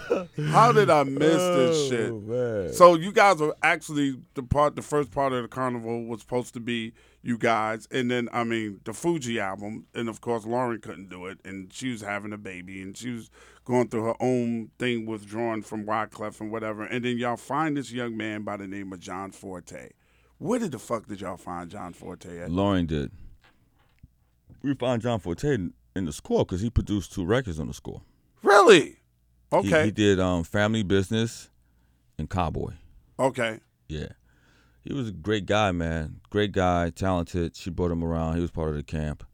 How did I miss this oh, shit? Oh, man. So you guys were actually the part, the first part of the carnival was supposed to be you guys, and then I mean the Fugee album, and of course Lauryn couldn't do it, and she was having a baby, and she was going through her own thing, withdrawing from Wyclef and whatever, and then y'all find this young man by the name of John Forte. Where did the fuck did y'all find John Forte at? Lauryn did. We found John Forte in, in the score because he produced two records on the score. Really? He- Okay. He, did um, Family Business and Cowboy. okay. Yeah. He was a great guy, man. Great guy, talented. She brought him around. He was part of the camp.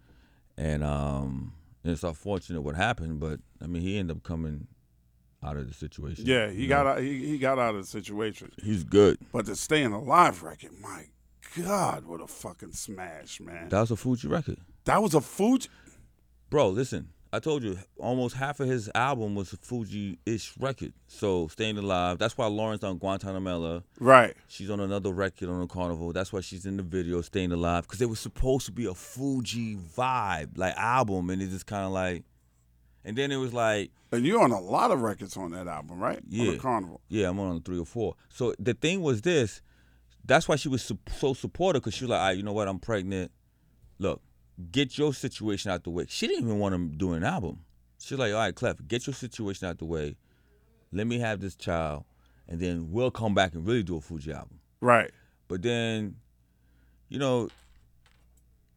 And um it's unfortunate what happened, but I mean he ended up coming out of the situation. Yeah, he got know? out, he, he got out of the situation. He's good. But the Staying Alive record, my God, what a fucking smash, man. That was a Fugee record. That was a Fugee. Bro, listen, I told you almost half of his album was a Fugee-ish record. So Staying Alive. That's why Lauryn's on Guantanamera. Right. She's on another record on the Carnival. That's why she's in the video Staying Alive because it was supposed to be a Fugee vibe, like album, and it just kind of like, and then it was like, And you're on a lot of records on that album, right? On Yeah. the Carnival. yeah, I'm on three or four. So the thing was this, that's why she was so supportive because she was like, all right, you know what, I'm pregnant. Look, get your situation out the way. She didn't even want him doing an album. She's like, all right, Clef, get your situation out the way. Let me have this child, and then we'll come back and really do a Fugee album. Right. But then, you know,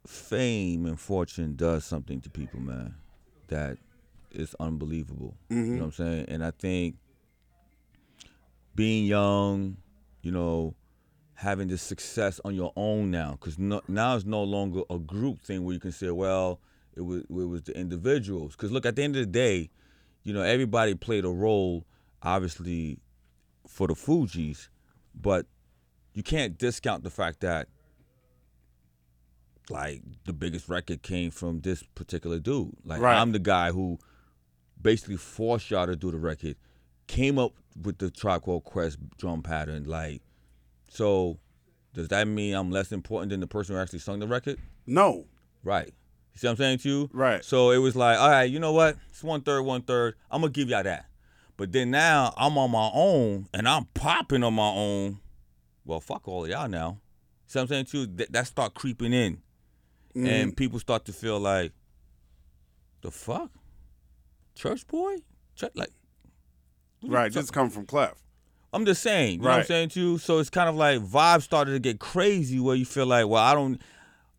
fame and fortune does something to people, man, that is unbelievable. You mm-hmm. know what I'm saying? And I think being young, you know, having this success on your own now, because no, now it's no longer a group thing where you can say, well, it was it was the individuals. Because look, at the end of the day, you know, everybody played a role, obviously, for the Fugees, but you can't discount the fact that like the biggest record came from this particular dude. Like Right. I'm the guy who basically forced y'all to do the record, came up with the Tribe Quest drum pattern. Like, so does that mean I'm less important than the person who actually sung the record? No. Right. You see what I'm saying to you? Right. So it was like, all right, you know what? It's one third, one third. I'm gonna give y'all that. But then now I'm on my own and I'm popping on my own. Well, fuck all of y'all now. See what I'm saying to you? That, that start creeping in. Mm-hmm. And people start to feel like, the fuck? Church boy? Church like Right. Just come from Clef. I'm just saying, you know what I'm saying to you? So it's kind of like vibes started to get crazy where you feel like, well, I don't,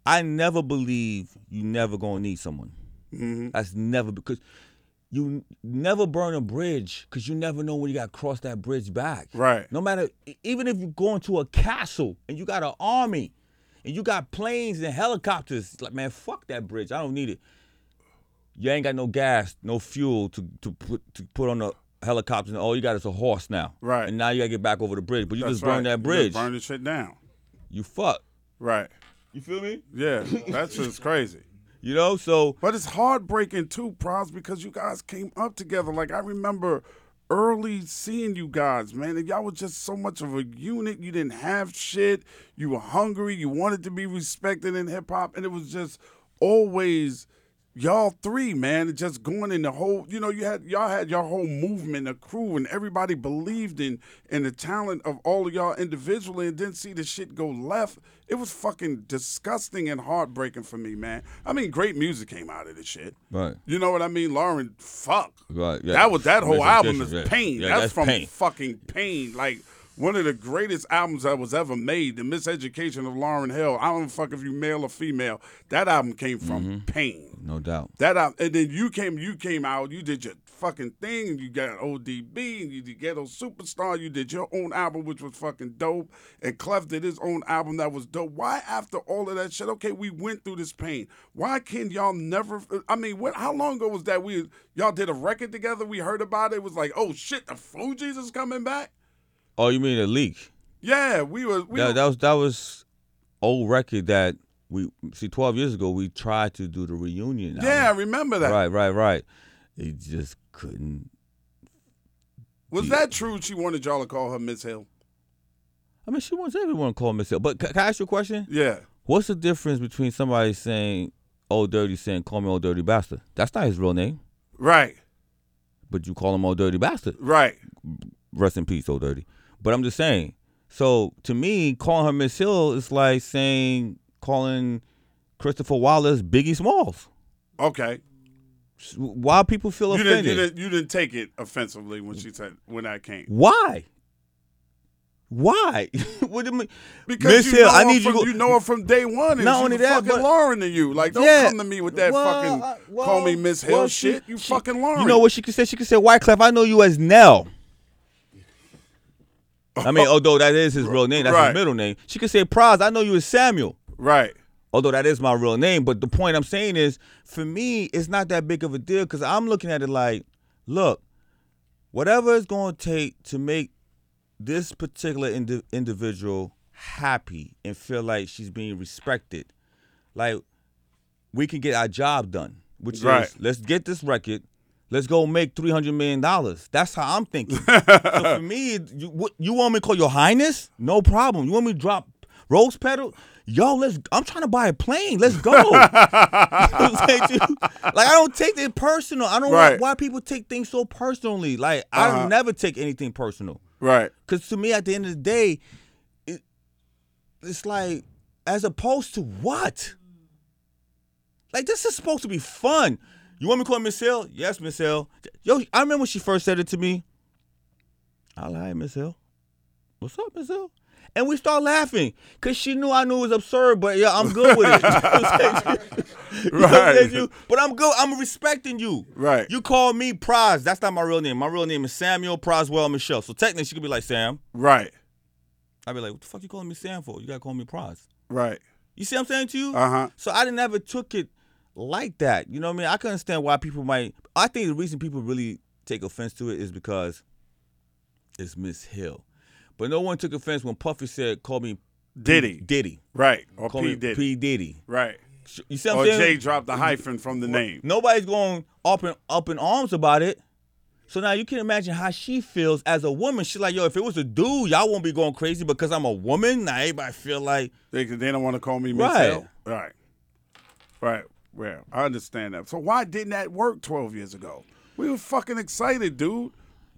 I never believe you never gonna need someone. Mm-hmm. That's never because you never burn a bridge because you never know when you got to cross that bridge back. Right. No matter, even if you're going to a castle and you got an army and you got planes and helicopters, like man, fuck that bridge. I don't need it. You ain't got no gas, no fuel to to put to put on the helicopter. And all you got is a horse now. Right. And now you got to get back over the bridge, but you That's just right. that You bridge. just burn the shit down. you fuck. Right. You feel me? Yeah, that's just crazy. You know, so But it's heartbreaking too, Pras, because you guys came up together. Like I remember early seeing you guys, man, and y'all was just so much of a unit. You didn't have shit. You were hungry. You wanted to be respected in hip hop, and it was just always y'all three, man. Just going in the whole, you know, you had y'all had your whole movement, a crew, and everybody believed in in the talent of all of y'all individually, and didn't see the shit go left. It was fucking disgusting and heartbreaking for me, man. I mean, great music came out of this shit. right, You know what I mean, Lauryn? Fuck. right. Yeah. That was that whole album is yeah. pain. Yeah, that's, from pain. fucking pain. Like one of the greatest albums that was ever made, The Miseducation of Lauryn Hill. I don't fuck if you male or female. That album came from Mm-hmm. pain. No doubt. That album, and then you came, you came out, you did your fucking thing, and you got ODB, and you did Ghetto Superstar. You did your own album, which was fucking dope, and Clef did his own album that was dope. Why, after all of that shit, okay, we went through this pain. Why can y'all never? I mean, what? How long ago was that? We y'all did a record together. We heard about it. It was like, oh shit, the Fugees is coming back. Oh, you mean a leak? Yeah, we were. We that, were that was that was old record that we see 12 years ago we tried to do the reunion yeah, I album. remember that. right right right it just couldn't Was that true? She wanted y'all to call her Miss Hill. i mean she wants everyone to call Miss Hill. but ca- can i ask you a question Yeah. what's the difference between somebody saying old dirty saying call me old dirty bastard that's not his real name Right. but you call him old dirty bastard Right. rest in peace old dirty but i'm just saying so to me calling her miss hill is like saying calling christopher wallace biggie smalls Okay. why people feel You offended didn't, you didn't you didn't take it offensively when she said when I came. Why? Why? what do you mean? Because Miss you Hill, know I need from, you. you know her from day one, and Not she's only that, fucking but- Lauryn to you. Like, don't Yeah. come to me with that Well, fucking well, call me Miss Hill well, she- shit. You she- fucking Lauryn. you know what she could say? She could say, "Wyclef, I know you as Nel." I mean, although that is his real name, that's Right. his middle name. She could say, "Pras, I know you as Samuel." Right. Although that is my real name, but the point I'm saying is, for me, it's not that big of a deal because I'm looking at it like, look, whatever it's going to take to make this particular indi- individual happy and feel like she's being respected, like we can get our job done, which Right. is let's get this record. Let's go make three hundred million dollars. That's how I'm thinking. so for me, you, what, you want me to call your highness? No problem. You want me to drop rose petal? Yo, let's. I'm trying to buy a plane. Let's go. You know what I'm saying to you? like I don't take it personal. I don't Right. want why people take things so personally. Like I Uh-huh. don't never take anything personal. Right. Because to me, at the end of the day, it, it's like, as opposed to what? Like, this is supposed to be fun. You want me to call Miss Hill? Yes, Miss Hill. Yo, I remember when she first said it to me. I like Miss Hill. What's up, Miss Hill? And we start laughing because she knew I knew it was absurd, but yeah, I'm good with it. You know what You know I'm saying to you? But I'm good. I'm respecting you. Right. You call me Pras. That's not my real name. My real name is Samuel Prakazrel Michel. So technically, she could be like Sam. Right. I'd be like, what the fuck you calling me Sam for? You gotta call me Pras. Right. You see what I'm saying to you? Uh huh. So I never took it like that. You know what I mean? I can understand why people might. I think the reason people really take offense to it is because it's Miss Hill. But no one took offense when Puffy said, "Call me Diddy. Diddy." Right. Or Call P me Diddy. P Diddy. Right. You see what Or I'm saying? Jay dropped the hyphen from the name. Nobody's going up in up in arms about it. So now you can imagine how she feels as a woman. She's like, yo, if it was a dude, y'all won't be going crazy because I'm a woman. Now everybody feel like They, they don't want to call me Miss Right. Right. Right. Well, I understand that. So why didn't that work 12 years ago? We were fucking excited, dude.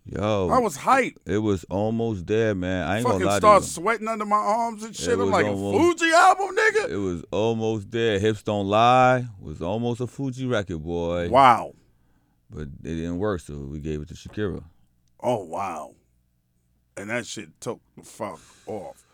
Yo, I was hyped. it was almost there, man. I ain't Fucking gonna lie start to you. sweating under my arms and shit. It I'm like almost- a Fugee album, nigga. It was almost there. Hips don't lie was almost a Fugee record, boy. Wow. But it didn't work, so we gave it to Shakira. Oh wow. and that shit took the fuck off.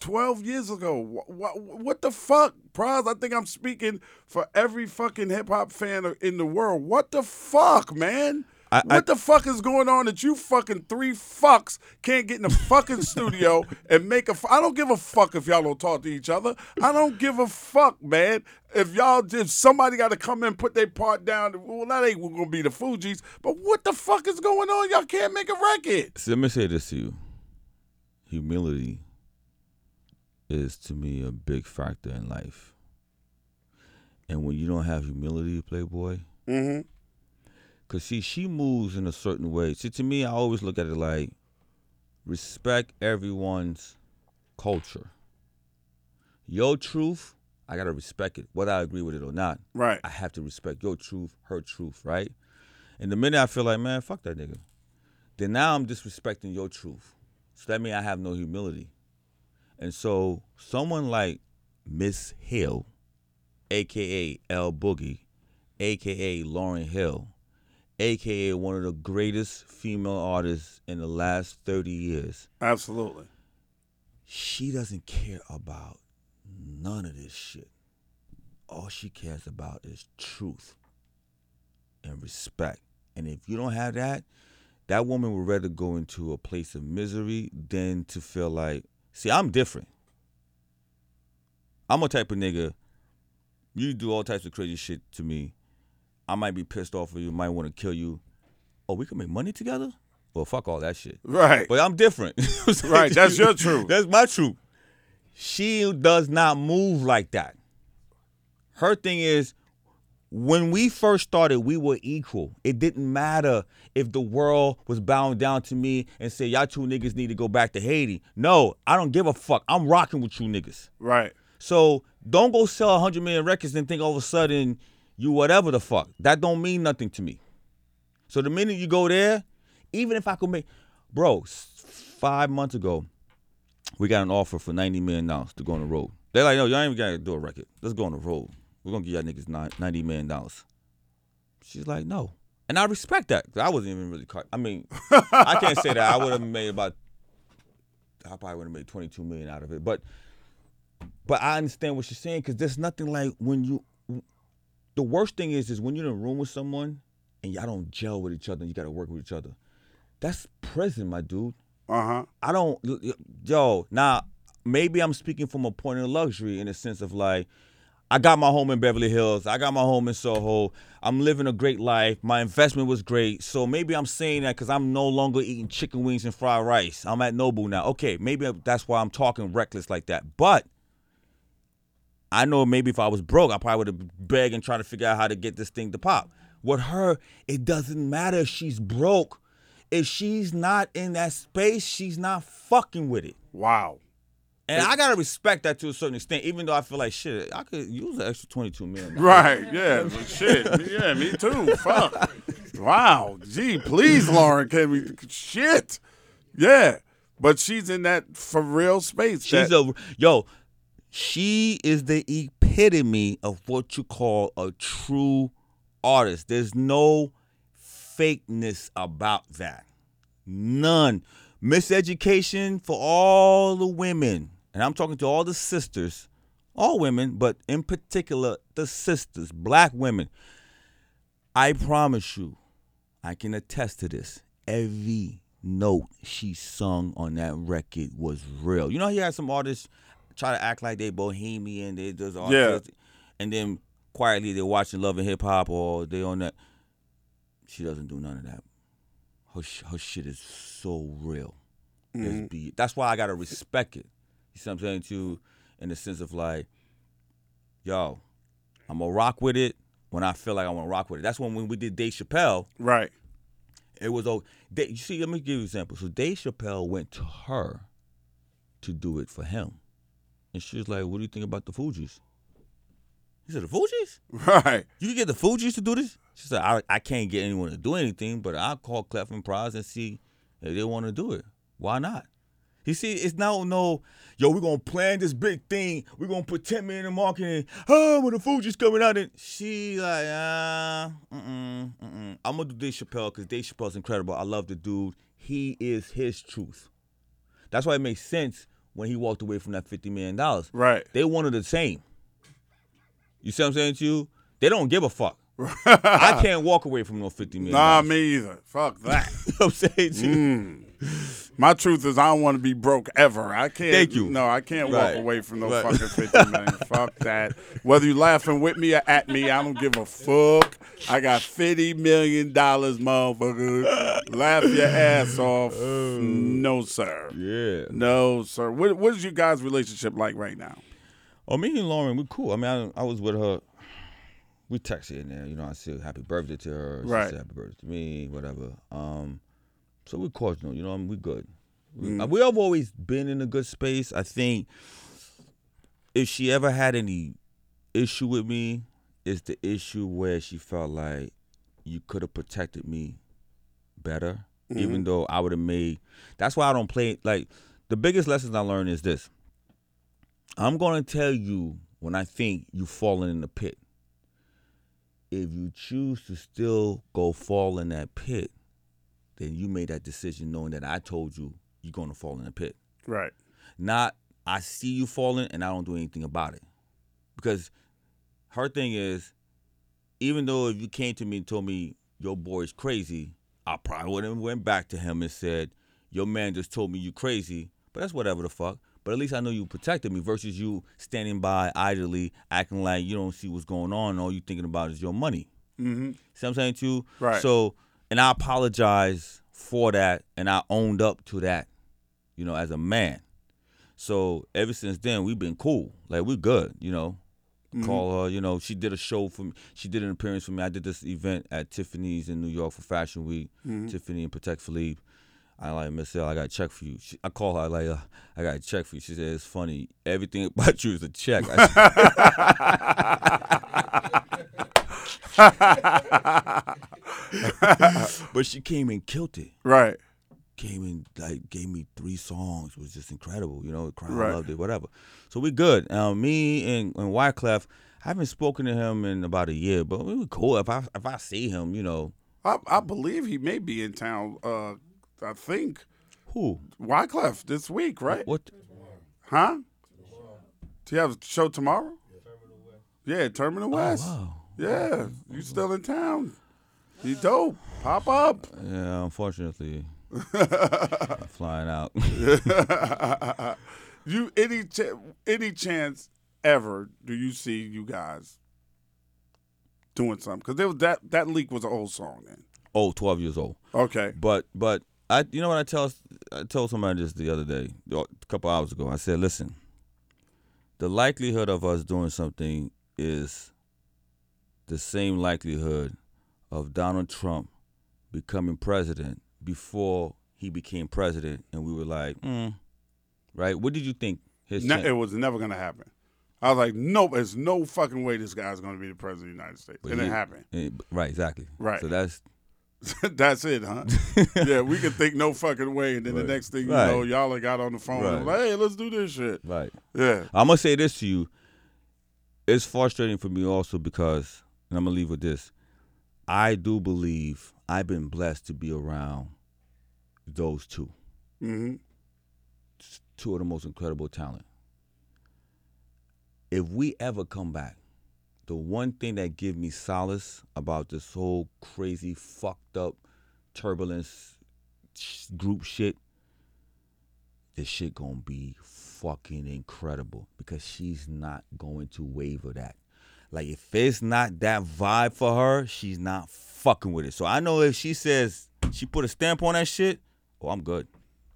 12 years ago. What, what, what the fuck, Pras? I think I'm speaking for every fucking hip hop fan in the world. What the fuck, man? I- what I- the fuck is going on that you fucking three fucks can't get in the fucking studio and make a? F- I don't give a fuck if y'all don't talk to each other. I don't give a fuck, man. If y'all just somebody got to come in, put their part down. Well, that ain't gonna be the Fugees. But what the fuck is going on? Y'all can't make a record. So let me say this to you. Humility is to me a big factor in life. And when you don't have humility, Playboy, Mm-hmm. Cause see, she moves in a certain way. See, to me, I always look at it like respect everyone's culture. Your truth, I gotta respect it, whether I agree with it or not. Right. I have to respect your truth, her truth, right? And the minute I feel like, man, fuck that nigga, then now I'm disrespecting your truth. So that means I have no humility. And so someone like Miss Hill, aka L Boogie, aka Lauryn Hill, aka one of the greatest female artists in the last 30 years, Absolutely. she doesn't care about none of this shit. All she cares about is truth and respect. And if you don't have that, that woman would rather go into a place of misery than to feel like, see, I'm different. I'm a type of nigga, you do all types of crazy shit to me. I might be pissed off with you, might want to kill you. Oh, we can make money together? Well, fuck all that shit. Right. But I'm different. Right, that's your truth. That's my truth. She does not move like that. Her thing is, when we first started, we were equal. It didn't matter if the world was bowing down to me and say, y'all two niggas need to go back to Haiti. No, I don't give a fuck. I'm rocking with you niggas. Right. So don't go sell 100 million records and think all of a sudden you whatever the fuck. That don't mean nothing to me. So the minute you go there, even if I could make, bro, five months ago, we got an offer for 90 million dollars to go on the road. They're like, no, y'all ain't even gotta do a record. Let's go on the road. We're gonna give y'all niggas 90 million dollars. She's like, no. And I respect that. I wasn't even really caught. I mean, I can't say that. I would have made about, I probably would have made 22 million out of it. But but I understand what she's saying because there's nothing like when you. The worst thing is, is when you're in a room with someone and y'all don't gel with each other. and You got to work with each other. That's prison, my dude. Uh huh. I don't, yo. Now maybe I'm speaking from a point of luxury in the sense of like, I got my home in Beverly Hills. I got my home in Soho. I'm living a great life. My investment was great. So maybe I'm saying that because I'm no longer eating chicken wings and fried rice. I'm at Nobu now. Okay, maybe that's why I'm talking reckless like that. But I know maybe if I was broke, I probably would have begged and tried to figure out how to get this thing to pop. With her, it doesn't matter if she's broke. If she's not in that space, she's not fucking with it. Wow. And I gotta respect that to a certain extent, even though I feel like shit, I could use an extra twenty two million. Right. Yeah. Shit. Yeah. Me too. Fuck. Wow. Gee, please, Lauryn, can we? Shit. Yeah. But she's in that for real space. She's that- a yo. She is the epitome of what you call a true artist. There's no fakeness about that. None. Miseducation for all the women. And I'm talking to all the sisters, all women, but in particular the sisters, black women. I promise you, I can attest to this. Every note she sung on that record was real. You know, you had some artists try to act like they bohemian, they just all Yeah. and then quietly they're watching Love and Hip Hop or they on that. She doesn't do none of that. Her sh- her shit is so real. Let's mm-hmm. be- That's why I gotta respect it. You see what I'm saying too, in the sense of like, yo, I'm gonna rock with it when I feel like I want to rock with it. That's when when we did Dave Chappelle, right. it was oh, you see, let me give you an example. So Dave Chappelle went to her to do it for him, and she was like, "What do you think about the Fugees?" He said, "The Fugees? Right. You can get the Fugees to do this?" She said, "I, I can't get anyone to do anything, but I'll call Clef and Pras and see if they want to do it. Why not?" You see, it's now no, yo, we're gonna plan this big thing. We're gonna put 10 million in marketing. Oh, when the Fugees coming out, and she like, uh, mm-mm, mm-mm. I'm gonna do Dave Chappelle because Dave Chappelle's incredible. I love the dude. He is his truth. That's why it makes sense when he walked away from that fifty million dollars. Right. They wanted the same. You see what I'm saying to you? They don't give a fuck. I can't walk away from no fifty million. Nah, me either. Fuck that. You know what I'm saying to you? Mm. My truth is, I don't want to be broke ever. I can't. Thank you. No, I can't Right. walk away from no Right. fucking fifty million. Fuck that. Whether you laughing with me or at me, I don't give a fuck. I got fifty million dollars, motherfucker. Laugh your ass off. No, sir. Yeah. No, sir. What What is your guys' relationship like right now? Oh, me and Lauryn, we're cool. I mean, I, I was with her. We text here and there. You know, I said happy birthday to her. She Right. said happy birthday to me, whatever. Um, so we're cordial. You know, I mean, we good. We, Mm. we have always been in a good space. I think if she ever had any issue with me, it's the issue where she felt like you could have protected me better, Mm-hmm. even though I would have made. That's why I don't play. Like the biggest lessons I learned is this. I'm gonna tell you when I think you've fallen in the pit. If you choose to still go fall in that pit, then you made that decision knowing that I told you you're gonna fall in the pit. Right. Not I see you falling and I don't do anything about it. Because her thing is, even though if you came to me and told me your boy's crazy, I probably would have went back to him and said, Your man just told me you crazy, but that's whatever the fuck. But at least I know you protected me versus you standing by idly, acting like you don't see what's going on, all you thinking about is your money. Mm-hmm. See what I'm saying to you? Right. So, and I apologize for that, and I owned up to that, you know, as a man. So ever since then, we've been cool. Like we're good, you know. Call her, you know. She did a show for me. She did an appearance for me. I did this event at Tiffany's in New York for Fashion Week. Tiffany and Patek Philippe. I like Miss L. I got a check for you. She, I call her I like, uh, I got a check for you. She said it's funny. Everything about you is a check. I but she came and killed it. Right. Came and like gave me three songs. It was just incredible. You know, the crowd Right. loved it. Whatever. So we good. Um, me and, and Wyclef, I haven't spoken to him in about a year, but we were cool. If I if I see him, you know, I, I believe he may be in town. Uh, I think who? Wyclef this week, right? What? Huh? Do you have a show tomorrow? Yeah, Terminal West. Oh, Wow. Yeah, you still in town? You dope. Pop up. Yeah, unfortunately, flying out. you any ch- any chance ever do you see you guys doing something? Because there was that that leak was an old song then. oh, 12 years old. Okay. But but I you know what I tell I told somebody this the other day, a couple hours ago. I said, listen, the likelihood of us doing something is the same likelihood of Donald Trump becoming president before he became president, and we were like, mm, right? What did you think? His Ne- it was never gonna happen. I was like, nope, there's no fucking way this guy's gonna be the president of the United States. But and it he- happened. eh, right, exactly. Right. So that's That's it, huh? yeah, we could think no fucking way, and then Right. the next thing you Right. know, y'all have got on the phone Right. like, hey, let's do this shit. right. Yeah. I'm gonna say this to you. It's frustrating for me also because, and I'm gonna leave with this. I do believe I've been blessed to be around those two, hmm two of the most incredible talent. If we ever come back, the one thing that give me solace about this whole crazy, fucked up, turbulence group shit, this shit gonna be fucking incredible because she's not going to waver that. Like if it's not that vibe for her, she's not fucking with it. So I know if she says she put a stamp on that shit, oh I'm good,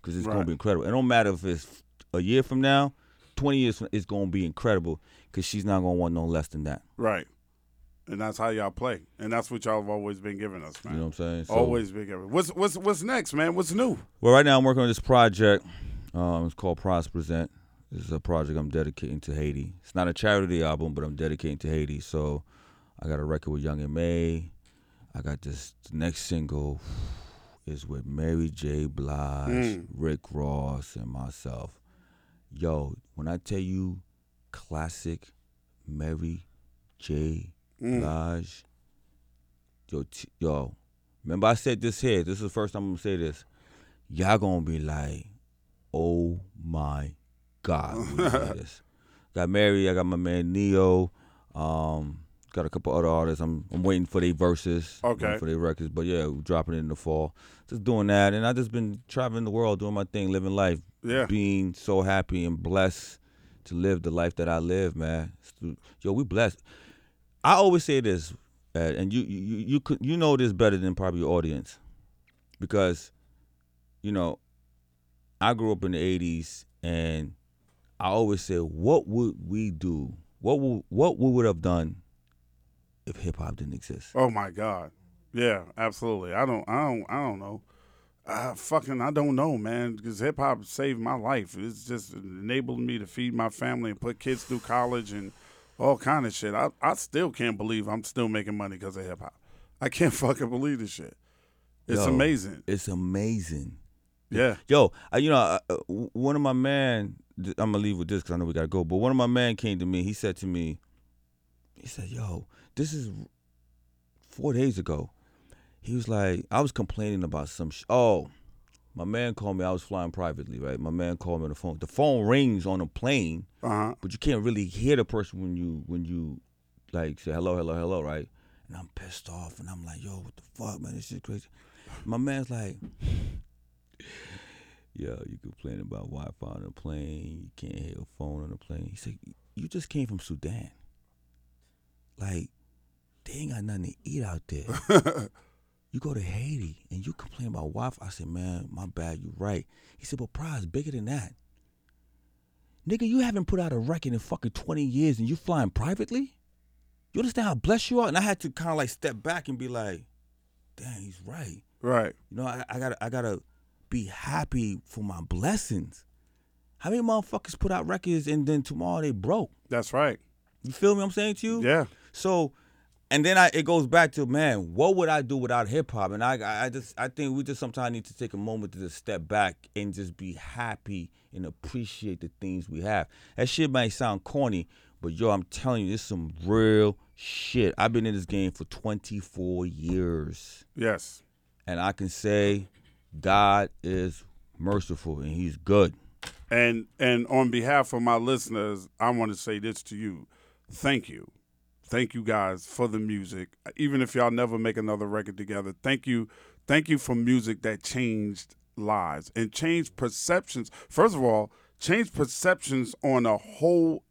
because it's gonna be incredible. It don't matter if it's a year from now, twenty years from, it's gonna be incredible because she's not gonna want no less than that. Right. And that's how y'all play, and that's what y'all have always been giving us, man. You know what I'm saying? So- always been giving. What's what's what's next, man? What's new? Well, right now I'm working on this project. Um, it's called Pras Present. This is a project I'm dedicating to Haiti. It's not a charity album, but I'm dedicating to Haiti. So I got a record with Young and May. I got this next single is with Mary J. Blige, Mm. Rick Ross, and myself. Yo, when I tell you classic Mary J. Mm. Blige, yo, t- yo, remember I said this here. This is the first time I'm gonna say this. Y'all gonna be like, oh my god, we this. got married. I got my man Neo. Um, got a couple other artists. I'm I'm waiting for their verses. Okay. for their records. But yeah, we're dropping it in the fall. Just doing that, and I just been traveling the world, doing my thing, living life. Yeah. Being so happy and blessed to live the life that I live, man. Yo, we blessed. I always say this, Ed, and you you you could you know this better than probably your audience, because, you know, I grew up in the '80s, and I always say, what would we do? What would what we would have done if hip hop didn't exist? Oh my God. Yeah, absolutely. I don't. I don't. I don't know. I fucking. I don't know, man. Because hip hop saved my life. It's just enabled me to feed my family and put kids through college and all kind of shit. I I still can't believe I'm still making money because of hip hop. I can't fucking believe this shit. It's Yo, amazing. It's amazing. Yeah. Yo, I, you know, uh, uh, one of my man. I'm gonna leave with this because I know we gotta go. But one of my man came to me. He said to me, he said, "Yo, this is four days ago." He was like, I was complaining about some. Sh- oh, my man called me. I was flying privately, right? My man called me on the phone. The phone rings on a plane, Uh huh. but you can't really hear the person when you when you like say hello, hello, hello, right? And I'm pissed off, and I'm like, yo, what the fuck, man? This is crazy. My man's like, yo, you complain about Wi-Fi on the plane. You can't hear a phone on the plane. He said, you just came from Sudan. Like, they ain't got nothing to eat out there. you go to Haiti and you complain about Wi-Fi. I said, man, my bad, You're right. He said, but Pras bigger than that. Nigga, you haven't put out a record in fucking 20 years and you flying privately? You understand how blessed you are? And I had to kind of like step back and be like, damn, he's right. Right. You know, I, I gotta I gotta be happy for my blessings. How many motherfuckers put out records and then tomorrow they broke? That's right. You feel me? I'm saying to you. Yeah. So, and then I it goes back to man, what would I do without hip hop? And I I- I just I think we just sometimes need to take a moment to just step back and just be happy and appreciate the things we have. That shit might sound corny, but yo, I'm telling you, this is some real shit. I've been in this game for 24 years. Yes. And I can say God is merciful and he's good. And and on behalf of my listeners, I want to say this to you. Thank you. Thank you guys for the music. Even if y'all never make another record together, thank you. Thank you for music that changed lives and changed perceptions. First of all, changed perceptions on a whole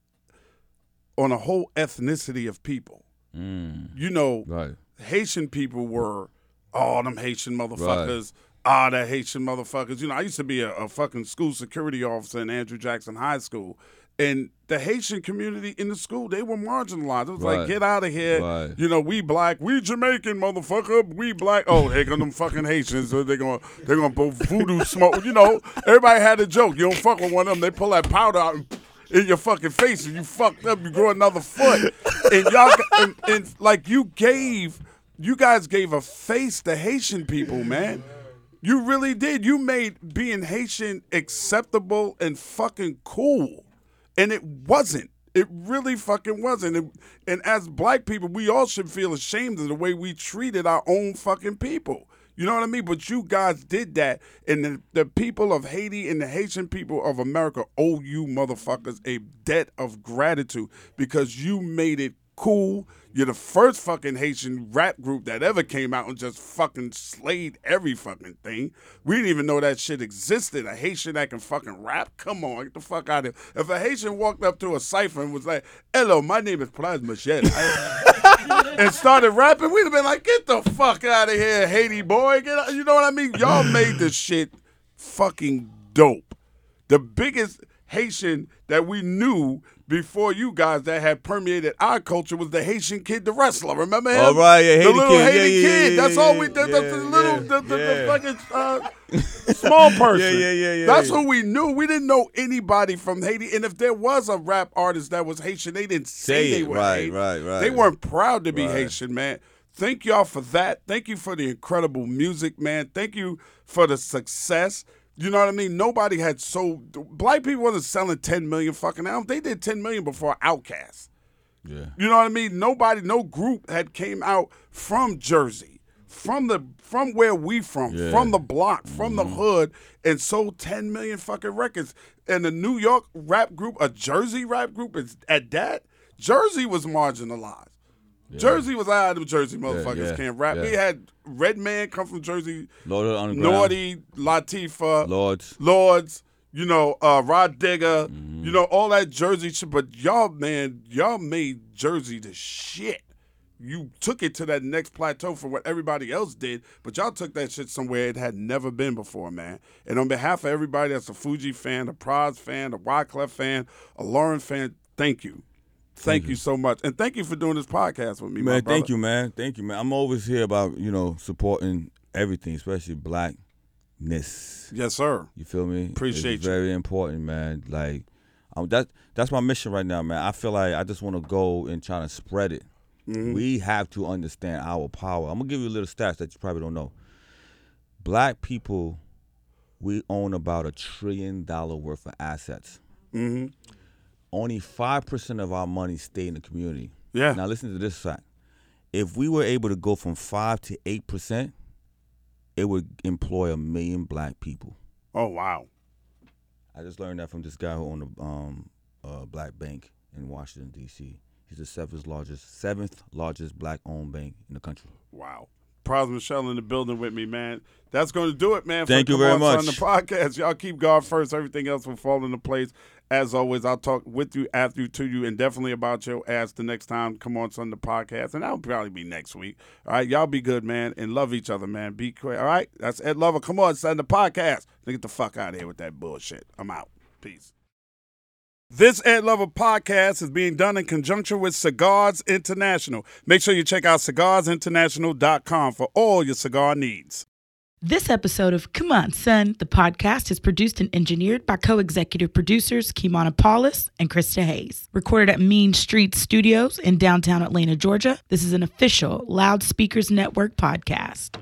on a whole ethnicity of people. Mm. You know, Right. Haitian people were all them Haitian motherfuckers. Ah, the Haitian motherfuckers. You know, I used to be a, a fucking school security officer in Andrew Jackson High School. And the Haitian community in the school, they were marginalized. It was like, get out of here. Right. You know, we black, we Jamaican, motherfucker. We black. Oh, here come them fucking Haitians. So they're gonna they're gonna put voodoo smoke. You know, everybody had a joke. You don't fuck with one of them. They pull that powder out and in your fucking face and you fucked up, you grow another foot. And y'all and, and like you gave you guys gave a face to Haitian people, man. You really did. You made being Haitian acceptable and fucking cool. And it wasn't. It really fucking wasn't. And, and as black people, we all should feel ashamed of the way we treated our own fucking people. You know what I mean? But you guys did that. And the, the people of Haiti and the Haitian people of America owe you motherfuckers a debt of gratitude because you made it cool. You're the first fucking Haitian rap group that ever came out and just fucking slayed every fucking thing. We didn't even know that shit existed. A Haitian that can fucking rap? Come on, get the fuck out of here. If a Haitian walked up to a cipher and was like, hello, my name is Pras Michel, and started rapping, we'd have been like, get the fuck out of here, Haiti boy. Get out. You know what I mean? Y'all made this shit fucking dope. The biggest Haitian that we knew before you guys that had permeated our culture was the Haitian kid, the wrestler. Remember him? Oh, right, yeah, the little kid. Yeah, Haiti yeah, kid. yeah, That's all we did. That's the little, the, the, the fucking uh, small person. Yeah, yeah, yeah, yeah, That's who we knew. We didn't know anybody from Haiti. And if there was a rap artist that was Haitian, they didn't say, Say they were Right, Haitian. right, right. They weren't proud to be Right. Haitian, man. Thank y'all for that. Thank you for the incredible music, man. Thank you for the success. You know what I mean? Nobody had so black people wasn't selling 10 million fucking albums. They did 10 million before Outkast. Yeah. You know what I mean? Nobody, no group had came out from Jersey, from the from where we from, Yeah. from the block, from the mm-hmm. hood, and sold 10 million fucking records. And the New York rap group, a Jersey rap group, is at that. Jersey was marginalized. Jersey was out of Jersey motherfuckers yeah, can't rap. yeah. We had Redman come from Jersey, Lord of the Underground. Naughty, Latifah, Lords. Lords, you know, uh, Rah Digga, Mm-hmm. you know, all that Jersey shit. But y'all, man, y'all made Jersey the shit. You took it to that next plateau for what everybody else did, but y'all took that shit somewhere it had never been before, man. And on behalf of everybody that's a Fugee fan, a Pras fan, a Wyclef fan, a Lauryn fan, thank you. Thank, you. so much. And thank you for doing this podcast with me, my Man, thank you, man. Thank you, man. I'm always here about, you know, supporting everything, especially blackness. Yes, sir. You feel me? Appreciate it's you. very important, man. Like, um, that that's my mission right now, man. I feel like I just want to go and try to spread it. Mm-hmm. We have to understand our power. I'm gonna give you a little stats that you probably don't know. Black people, we own about a trillion dollar worth of assets. hmm Only five percent of our money stay in the community. Yeah. Now listen to this fact. If we were able to go from five to eight percent, it would employ a million black people. Oh, wow. I just learned that from this guy who owned a um, uh, black bank in Washington D.C. He's the seventh largest, seventh largest black-owned bank in the country. Wow. Pras Michel in the building with me, man. That's going to do it, man. Thank you very much. On the podcast, y'all keep God first. Everything else will fall into place. As always, I'll talk with you, after you, to you, and definitely about your ass the next time. Come on, Sunday podcast, and that'll probably be next week. All right, y'all be good, man, and love each other, man. Be quick. All right, that's Ed Lover. Come on, Sunday podcast. Now Get the fuck out of here with that bullshit. I'm out. Peace. This Ed Lover podcast is being done in conjunction with Cigars International. Make sure you check out cigarsinternational.com for all your cigar needs. This episode of C'Mon Son, the podcast, is produced and engineered by co executive producers Kimana Paulus and Krista Hayes. Recorded at Mean Street Studios in downtown Atlanta, Georgia, this is an official Loudspeakers Network podcast.